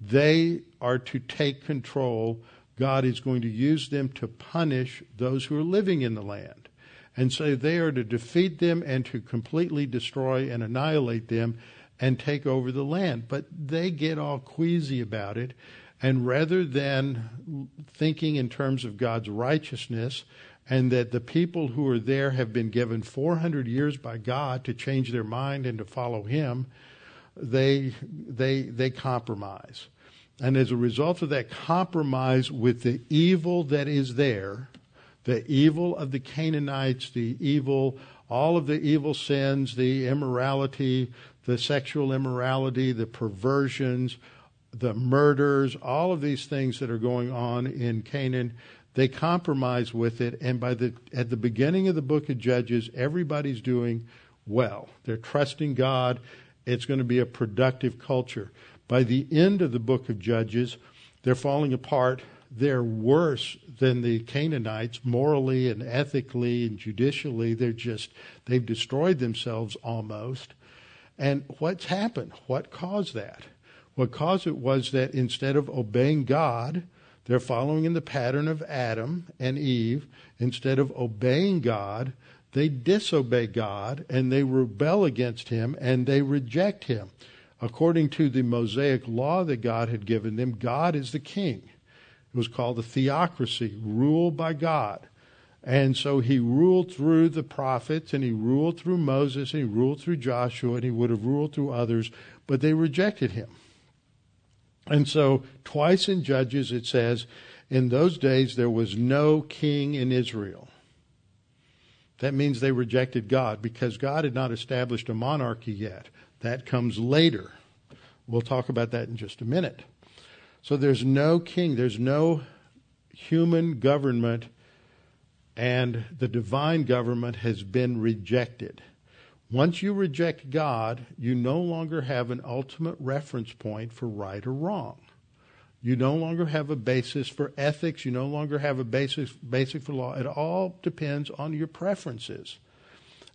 they are to take control. God is going to use them to punish those who are living in the land. And so they are to defeat them and to completely destroy and annihilate them and take over the land. But they get all queasy about it. And rather than thinking in terms of God's righteousness and that the people who are there have been given 400 years by God to change their mind and to follow Him, they, they, they compromise. And as a result of that compromise with the evil that is there, the evil of the Canaanites, the evil, all of the evil sins, the immorality, the sexual immorality, the perversions, the murders, all of these things that are going on in Canaan, they compromise with it. And by the at the beginning of the book of Judges, everybody's doing well. They're trusting God. It's going to be a productive culture. By the end of the book of Judges, they're falling apart they're worse than the Canaanites morally and ethically and judicially. They're just, they've destroyed themselves almost. And what's happened? What caused that? What caused it was that instead of obeying God, they're following in the pattern of Adam and Eve. Instead of obeying God, they disobey God and they rebel against Him and they reject Him. According to the Mosaic law that God had given them, God is the king. It was called a theocracy, ruled by God. And so he ruled through the prophets and he ruled through Moses and he ruled through Joshua and he would have ruled through others, but they rejected him. And so twice in Judges it says, in those days there was no king in Israel. That means they rejected God because God had not established a monarchy yet. That comes later. We'll talk about that in just a minute. So there's no king, there's no human government, and the divine government has been rejected. Once you reject God, you no longer have an ultimate reference point for right or wrong. You no longer have a basis for ethics. You no longer have a basis basic for law. It all depends on your preferences.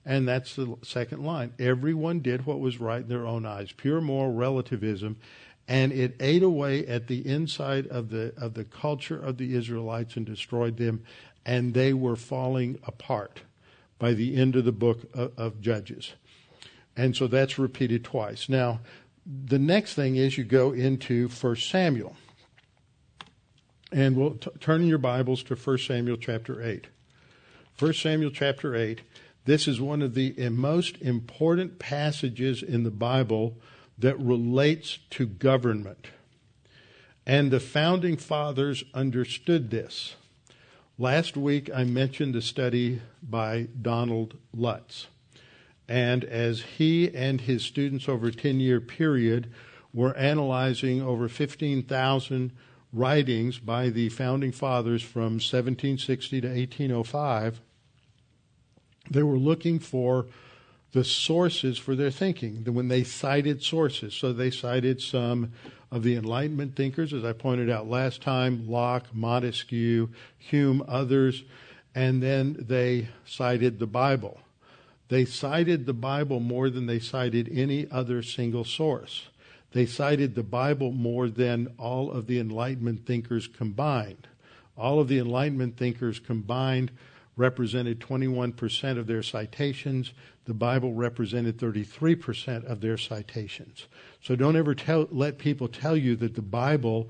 And that's the second line. Everyone did what was right in their own eyes. Pure moral relativism and it ate away at the inside of the of the culture of the Israelites and destroyed them, and they were falling apart by the end of the book of, of Judges, and so that's repeated twice. Now, the next thing is you go into First Samuel, and we'll t- turn in your Bibles to First Samuel chapter eight. First Samuel chapter eight. This is one of the most important passages in the Bible that relates to government. And the founding fathers understood this. Last week I mentioned a study by Donald Lutz. And as he and his students over a 10 year period were analyzing over 15,000 writings by the founding fathers from 1760 to 1805, they were looking for the sources for their thinking, when they cited sources. So they cited some of the Enlightenment thinkers, as I pointed out last time Locke, Montesquieu, Hume, others, and then they cited the Bible. They cited the Bible more than they cited any other single source. They cited the Bible more than all of the Enlightenment thinkers combined. All of the Enlightenment thinkers combined represented 21% of their citations. The Bible represented 33% of their citations. So don't ever tell, let people tell you that the Bible,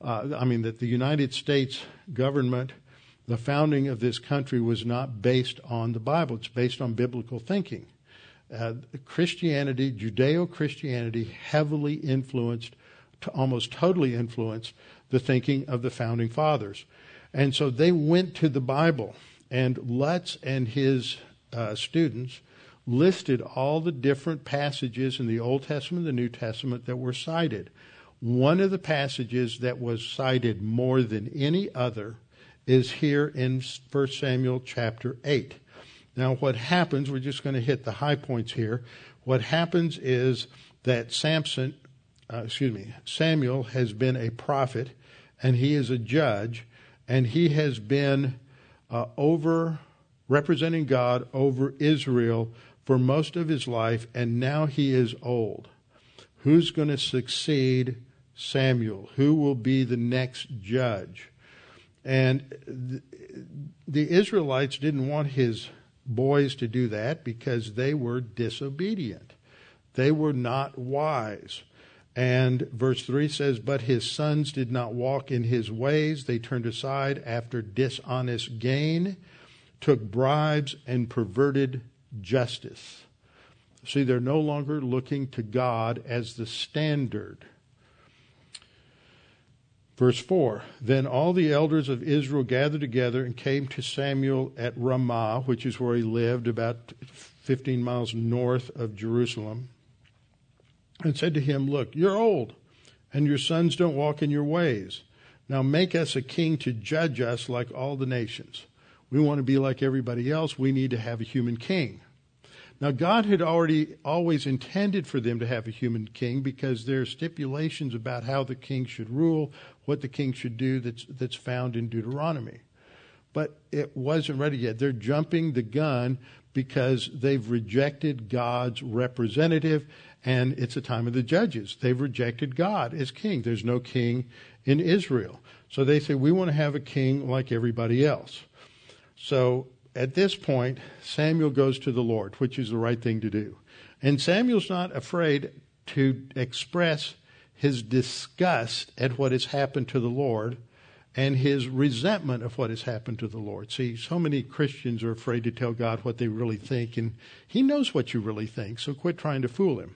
uh, I mean, that the United States government, the founding of this country was not based on the Bible, it's based on biblical thinking. Uh, Christianity, Judeo Christianity, heavily influenced, to almost totally influenced the thinking of the founding fathers. And so they went to the Bible, and Lutz and his uh, students listed all the different passages in the Old Testament and the New Testament that were cited. One of the passages that was cited more than any other is here in 1 Samuel chapter 8. Now, what happens, we're just going to hit the high points here. What happens is that Samson, uh, excuse me, Samuel has been a prophet and he is a judge and he has been uh, over representing God over Israel for most of his life, and now he is old. Who's going to succeed Samuel? Who will be the next judge? And the, Israelites didn't want his boys to do that because they were disobedient. They were not wise. And verse 3 says, But his sons did not walk in his ways. They turned aside after dishonest gain, took bribes, and perverted justice. See, they're no longer looking to God as the standard. Verse 4 Then all the elders of Israel gathered together and came to Samuel at Ramah, which is where he lived, about 15 miles north of Jerusalem, and said to him, Look, you're old, and your sons don't walk in your ways. Now make us a king to judge us like all the nations. We want to be like everybody else. We need to have a human king. Now, God had already always intended for them to have a human king because there are stipulations about how the king should rule, what the king should do that's, that's found in Deuteronomy. But it wasn't ready yet. They're jumping the gun because they've rejected God's representative, and it's a time of the judges. They've rejected God as king. There's no king in Israel. So they say, we want to have a king like everybody else. So at this point, Samuel goes to the Lord, which is the right thing to do. And Samuel's not afraid to express his disgust at what has happened to the Lord and his resentment of what has happened to the Lord. See, so many Christians are afraid to tell God what they really think, and he knows what you really think, so quit trying to fool him.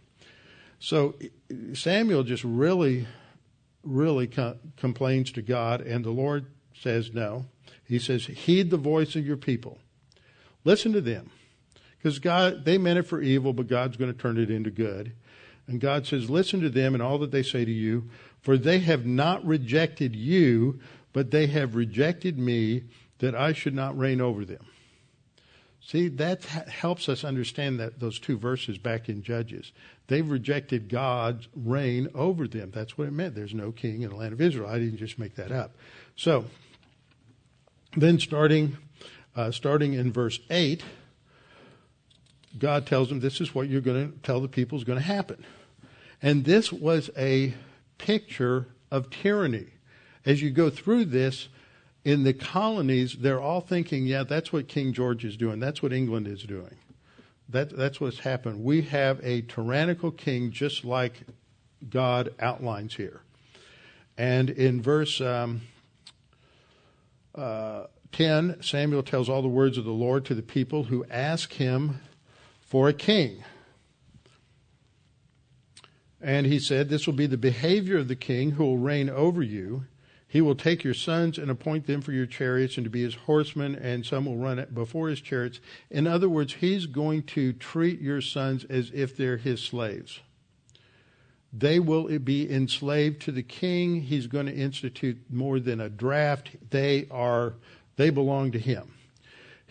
So Samuel just really, really co- complains to God, and the Lord says no. He says, Heed the voice of your people. Listen to them. Because God, they meant it for evil, but God's going to turn it into good. And God says, Listen to them and all that they say to you, for they have not rejected you, but they have rejected me, that I should not reign over them. See, that helps us understand that those two verses back in Judges. They've rejected God's reign over them. That's what it meant. There's no king in the land of Israel. I didn't just make that up. So, then starting uh, starting in verse 8, God tells them this is what you're going to tell the people is going to happen. And this was a picture of tyranny. As you go through this, in the colonies, they're all thinking, yeah, that's what King George is doing. That's what England is doing. That, that's what's happened. We have a tyrannical king just like God outlines here. And in verse um, uh, 10, Samuel tells all the words of the Lord to the people who ask him for a king. And he said, This will be the behavior of the king who will reign over you. He will take your sons and appoint them for your chariots and to be his horsemen, and some will run before his chariots. In other words, he's going to treat your sons as if they're his slaves. They will be enslaved to the king. He's going to institute more than a draft. They are they belong to him.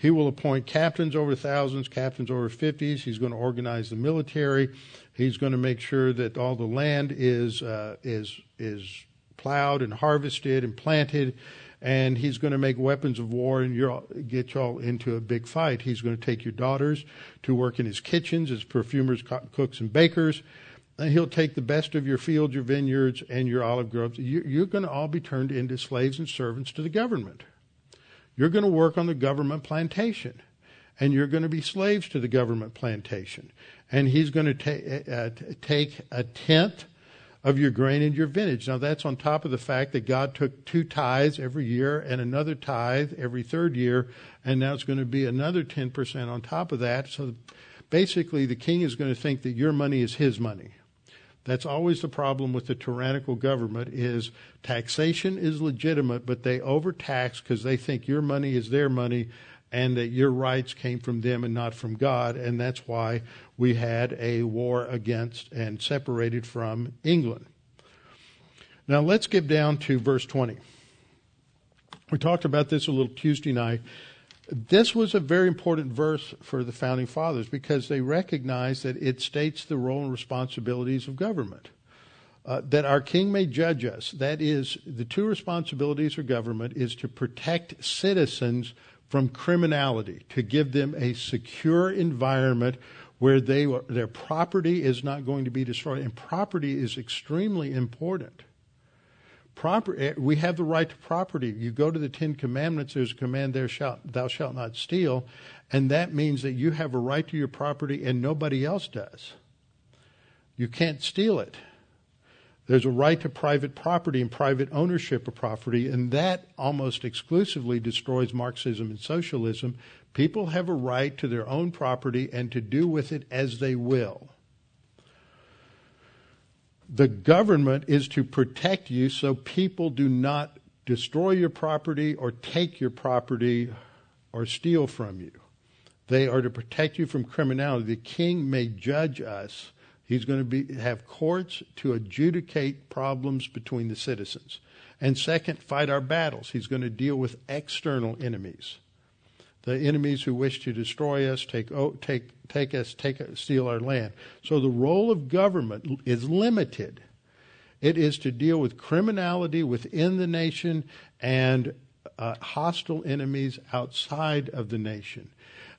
He will appoint captains over thousands, captains over fifties. He's going to organize the military. He's going to make sure that all the land is uh, is is plowed and harvested and planted, and he's going to make weapons of war and get y'all into a big fight. He's going to take your daughters to work in his kitchens as perfumers, cooks, and bakers. And he'll take the best of your fields, your vineyards, and your olive groves. You're going to all be turned into slaves and servants to the government. You're going to work on the government plantation and you're going to be slaves to the government plantation. And he's going to ta- uh, take a tenth of your grain and your vintage. Now, that's on top of the fact that God took two tithes every year and another tithe every third year, and now it's going to be another 10% on top of that. So basically, the king is going to think that your money is his money. That's always the problem with the tyrannical government is taxation is legitimate, but they overtax because they think your money is their money and that your rights came from them and not from God. And that's why we had a war against and separated from England. Now let's get down to verse 20. We talked about this a little Tuesday night. This was a very important verse for the founding fathers because they recognized that it states the role and responsibilities of government. Uh, that our king may judge us. That is, the two responsibilities of government is to protect citizens from criminality, to give them a secure environment where they, their property is not going to be destroyed. And property is extremely important. Proper, eh, we have the right to property. You go to the Ten Commandments, there's a command there, shalt, thou shalt not steal. And that means that you have a right to your property and nobody else does. You can't steal it. There's a right to private property and private ownership of property, and that almost exclusively destroys Marxism and socialism. People have a right to their own property and to do with it as they will. The government is to protect you so people do not destroy your property or take your property or steal from you. They are to protect you from criminality. The king may judge us He's going to be, have courts to adjudicate problems between the citizens. And second, fight our battles. He's going to deal with external enemies. The enemies who wish to destroy us, take, take, take us, take, steal our land. So the role of government is limited. It is to deal with criminality within the nation and uh, hostile enemies outside of the nation.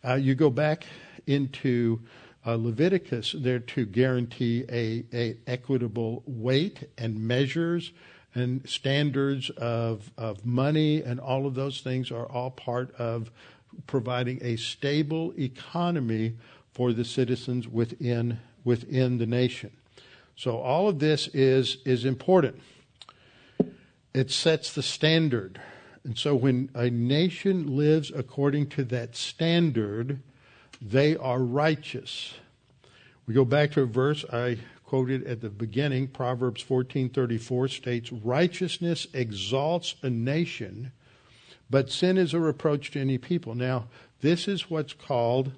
Uh, you go back into uh, Leviticus, they're to guarantee a, a equitable weight and measures and standards of, of money and all of those things are all part of providing a stable economy for the citizens within within the nation. So all of this is is important. It sets the standard. And so when a nation lives according to that standard, they are righteous. We go back to a verse I quoted at the beginning, Proverbs 14:34 states, "Righteousness exalts a nation, but sin is a reproach to any people." Now, this is what's called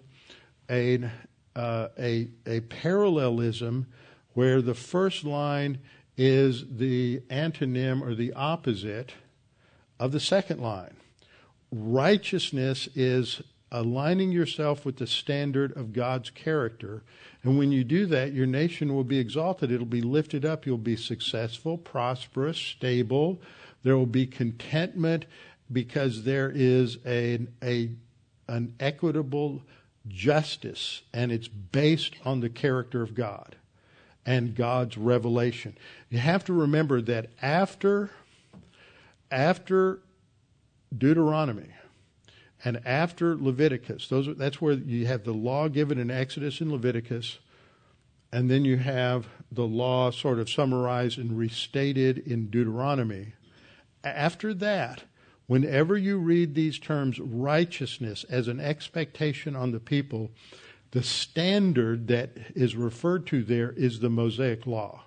a uh, a, a parallelism where the first line is the antonym or the opposite of the second line. Righteousness is aligning yourself with the standard of God's character. And when you do that, your nation will be exalted. It'll be lifted up. You'll be successful, prosperous, stable. There will be contentment because there is a, a, an equitable justice, and it's based on the character of God and God's revelation. You have to remember that after, after Deuteronomy, and after Leviticus, those that's where you have the law given in Exodus and Leviticus, and then you have the law sort of summarized and restated in Deuteronomy. After that, whenever you read these terms righteousness as an expectation on the people, the standard that is referred to there is the Mosaic Law.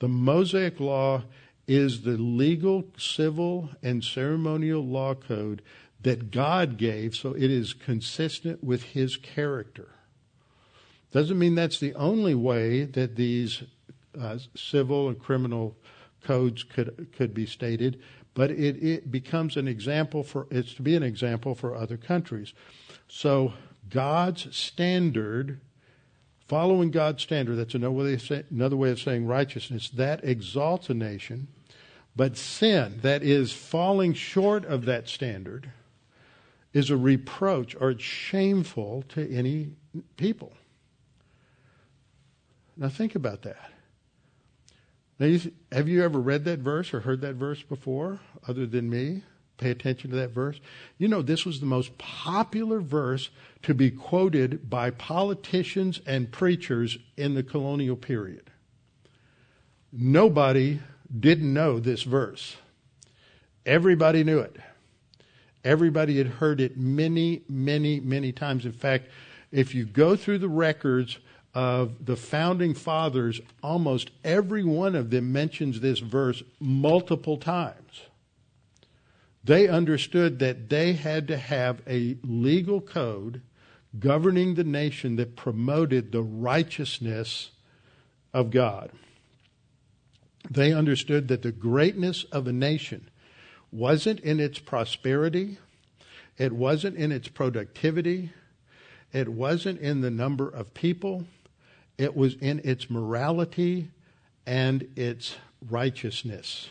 The Mosaic Law is the legal, civil, and ceremonial law code that God gave, so it is consistent with His character. Doesn't mean that's the only way that these uh, civil and criminal codes could could be stated, but it, it becomes an example for it's to be an example for other countries. So God's standard following God's standard, that's another way, of saying righteousness, that exalts a nation. But sin, that is falling short of that standard, is a reproach or it's shameful to any people. Now think about that. Now, you, have you ever read that verse or heard that verse before, other than me? Pay attention to that verse. You know, this was the most popular verse to be quoted by politicians and preachers in the colonial period. Nobody didn't know this verse. Everybody knew it. Everybody had heard it many, many, many times. In fact, if you go through the records of the founding fathers, almost every one of them mentions this verse multiple times. They understood that they had to have a legal code governing the nation that promoted the righteousness of God. They understood that the greatness of a nation wasn't in its prosperity, it wasn't in its productivity, it wasn't in the number of people, it was in its morality and its righteousness.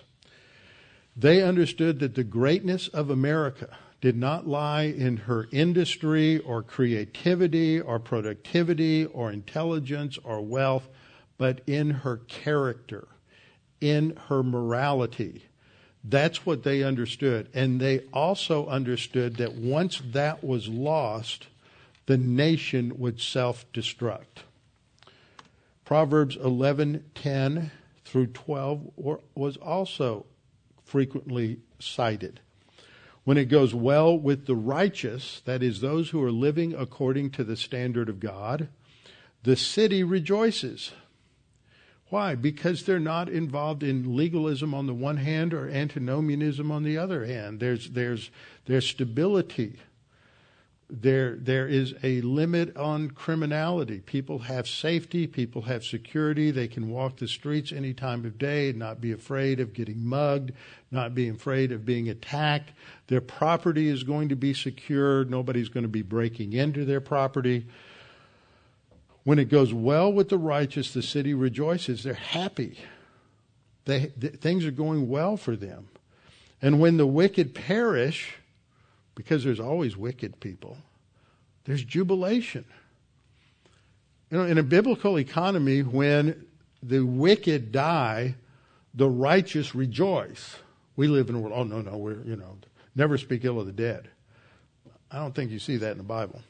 They understood that the greatness of America did not lie in her industry or creativity or productivity or intelligence or wealth, but in her character, in her morality. That's what they understood. And they also understood that once that was lost, the nation would self destruct. Proverbs 11:10 through 12 was also frequently cited. When it goes well with the righteous, that is, those who are living according to the standard of God, the city rejoices. Why? Because they're not involved in legalism on the one hand or antinomianism on the other hand. There's, there's, there's stability there there is a limit on criminality. People have safety, people have security, they can walk the streets any time of day not be afraid of getting mugged, not being afraid of being attacked. Their property is going to be secured, nobody's going to be breaking into their property. When it goes well with the righteous, the city rejoices. They're happy. They, th- things are going well for them. And when the wicked perish, because there's always wicked people, there's jubilation. You know, in a biblical economy, when the wicked die, the righteous rejoice. We live in a world, oh, no, no, we're, you know, never speak ill of the dead. I don't think you see that in the Bible.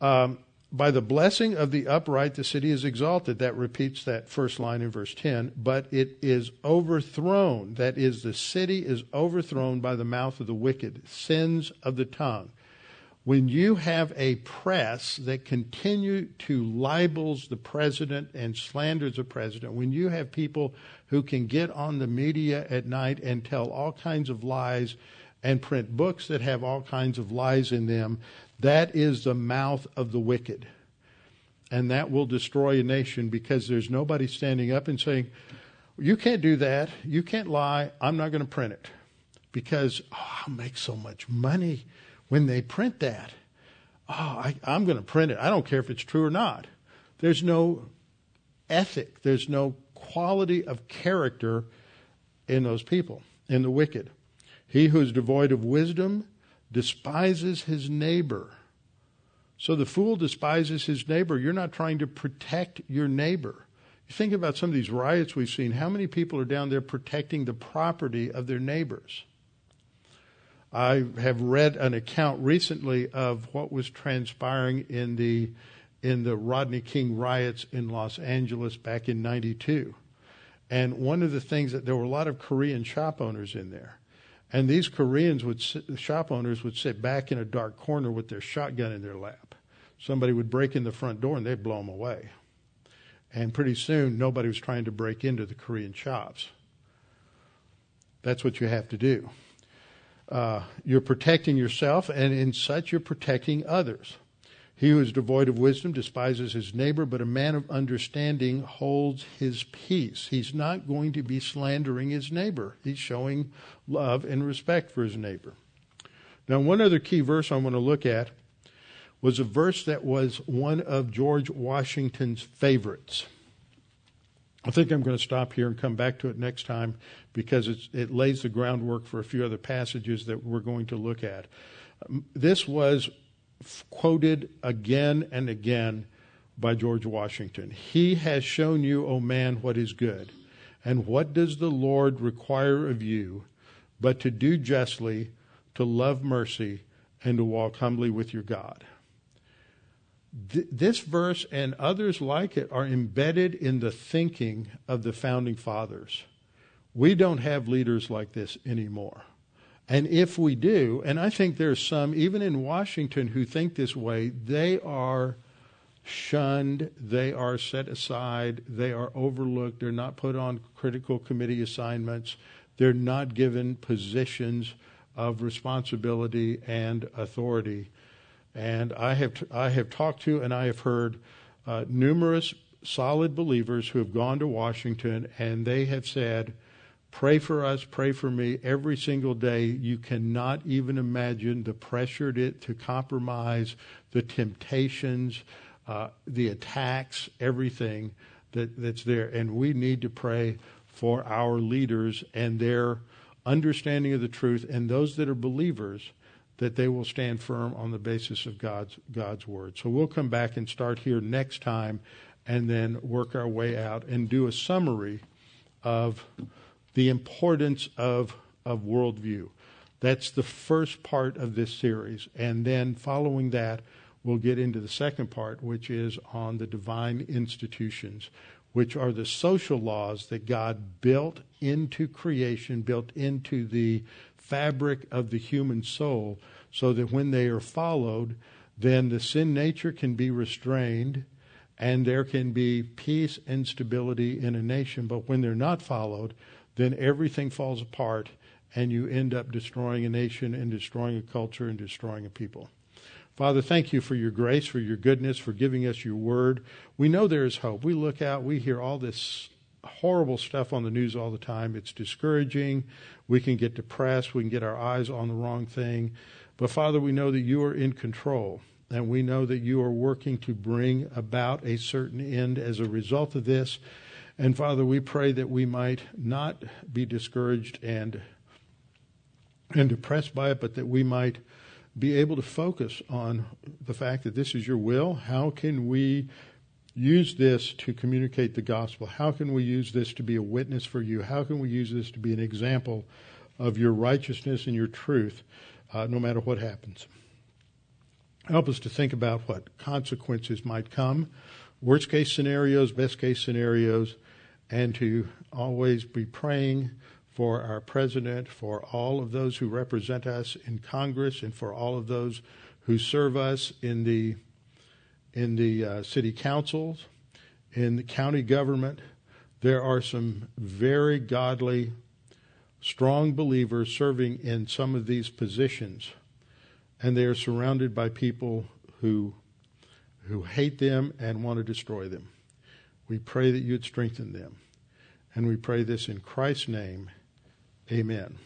Um, by the blessing of the upright, the city is exalted. That repeats that first line in verse 10. But it is overthrown. That is, the city is overthrown by the mouth of the wicked, sins of the tongue. When you have a press that continue to libels the president and slanders the president, when you have people who can get on the media at night and tell all kinds of lies and print books that have all kinds of lies in them, that is the mouth of the wicked. And that will destroy a nation because there's nobody standing up and saying, You can't do that. You can't lie. I'm not going to print it because oh, I'll make so much money when they print that. Oh, I, I'm going to print it. I don't care if it's true or not. There's no ethic, there's no quality of character in those people, in the wicked. He who is devoid of wisdom despises his neighbor. So the fool despises his neighbor. You're not trying to protect your neighbor. You think about some of these riots we've seen. How many people are down there protecting the property of their neighbors? I have read an account recently of what was transpiring in the in the Rodney King riots in Los Angeles back in 92. And one of the things that there were a lot of Korean shop owners in there. And these Koreans would sit, shop owners would sit back in a dark corner with their shotgun in their lap. Somebody would break in the front door and they'd blow them away. And pretty soon, nobody was trying to break into the Korean shops. That's what you have to do. Uh, you're protecting yourself, and in such, you're protecting others. He who is devoid of wisdom despises his neighbor, but a man of understanding holds his peace. He's not going to be slandering his neighbor. He's showing love and respect for his neighbor. Now, one other key verse I want to look at was a verse that was one of George Washington's favorites. I think I'm going to stop here and come back to it next time because it lays the groundwork for a few other passages that we're going to look at. This was quoted again and again by George Washington. He has shown you, O man, what is good. And what does the Lord require of you but to do justly, to love mercy, and to walk humbly with your God? th- this verse and others like it are embedded in the thinking of the founding fathers. We don't have leaders like this anymore. And if we do, and I think there's some, even in Washington, who think this way, they are shunned, they are set aside, they are overlooked, they're not put on critical committee assignments, they're not given positions of responsibility and authority. And I have, t- I have talked to and I have heard uh, numerous solid believers who have gone to Washington and they have said, Pray for us, pray for me every single day. You cannot even imagine the pressure to, to compromise, the temptations, uh, the attacks, everything that, that's there. And we need to pray for our leaders and their understanding of the truth and those that are believers that they will stand firm on the basis of God's God's word. So we'll come back and start here next time and then work our way out and do a summary of the importance of of worldview. That's the first part of this series. And then following that, we'll get into the second part, which is on the divine institutions, which are the social laws that God built into creation, built into the fabric of the human soul, so that when they are followed, then the sin nature can be restrained and there can be peace and stability in a nation. But when they're not followed, then everything falls apart and you end up destroying a nation and destroying a culture and destroying a people. Father, thank you for your grace, for your goodness, for giving us your word. We know there is hope. We look out, we hear all this horrible stuff on the news all the time. It's discouraging. We can get depressed. We can get our eyes on the wrong thing. But Father, we know that you are in control. And we know that you are working to bring about a certain end as a result of this. And Father, we pray that we might not be discouraged and and depressed by it, but that we might be able to focus on the fact that this is your will. How can we use this to communicate the gospel? How can we use this to be a witness for you? How can we use this to be an example of your righteousness and your truth, uh, no matter what happens? Help us to think about what consequences might come, worst case scenarios, best case scenarios, and to always be praying for our president, for all of those who represent us in Congress, and for all of those who serve us in the in the uh, city councils, in the county government. There are some very godly, strong believers serving in some of these positions, and they are surrounded by people who who hate them and want to destroy them. We pray that you'd strengthen them. And we pray this in Christ's name. Amen.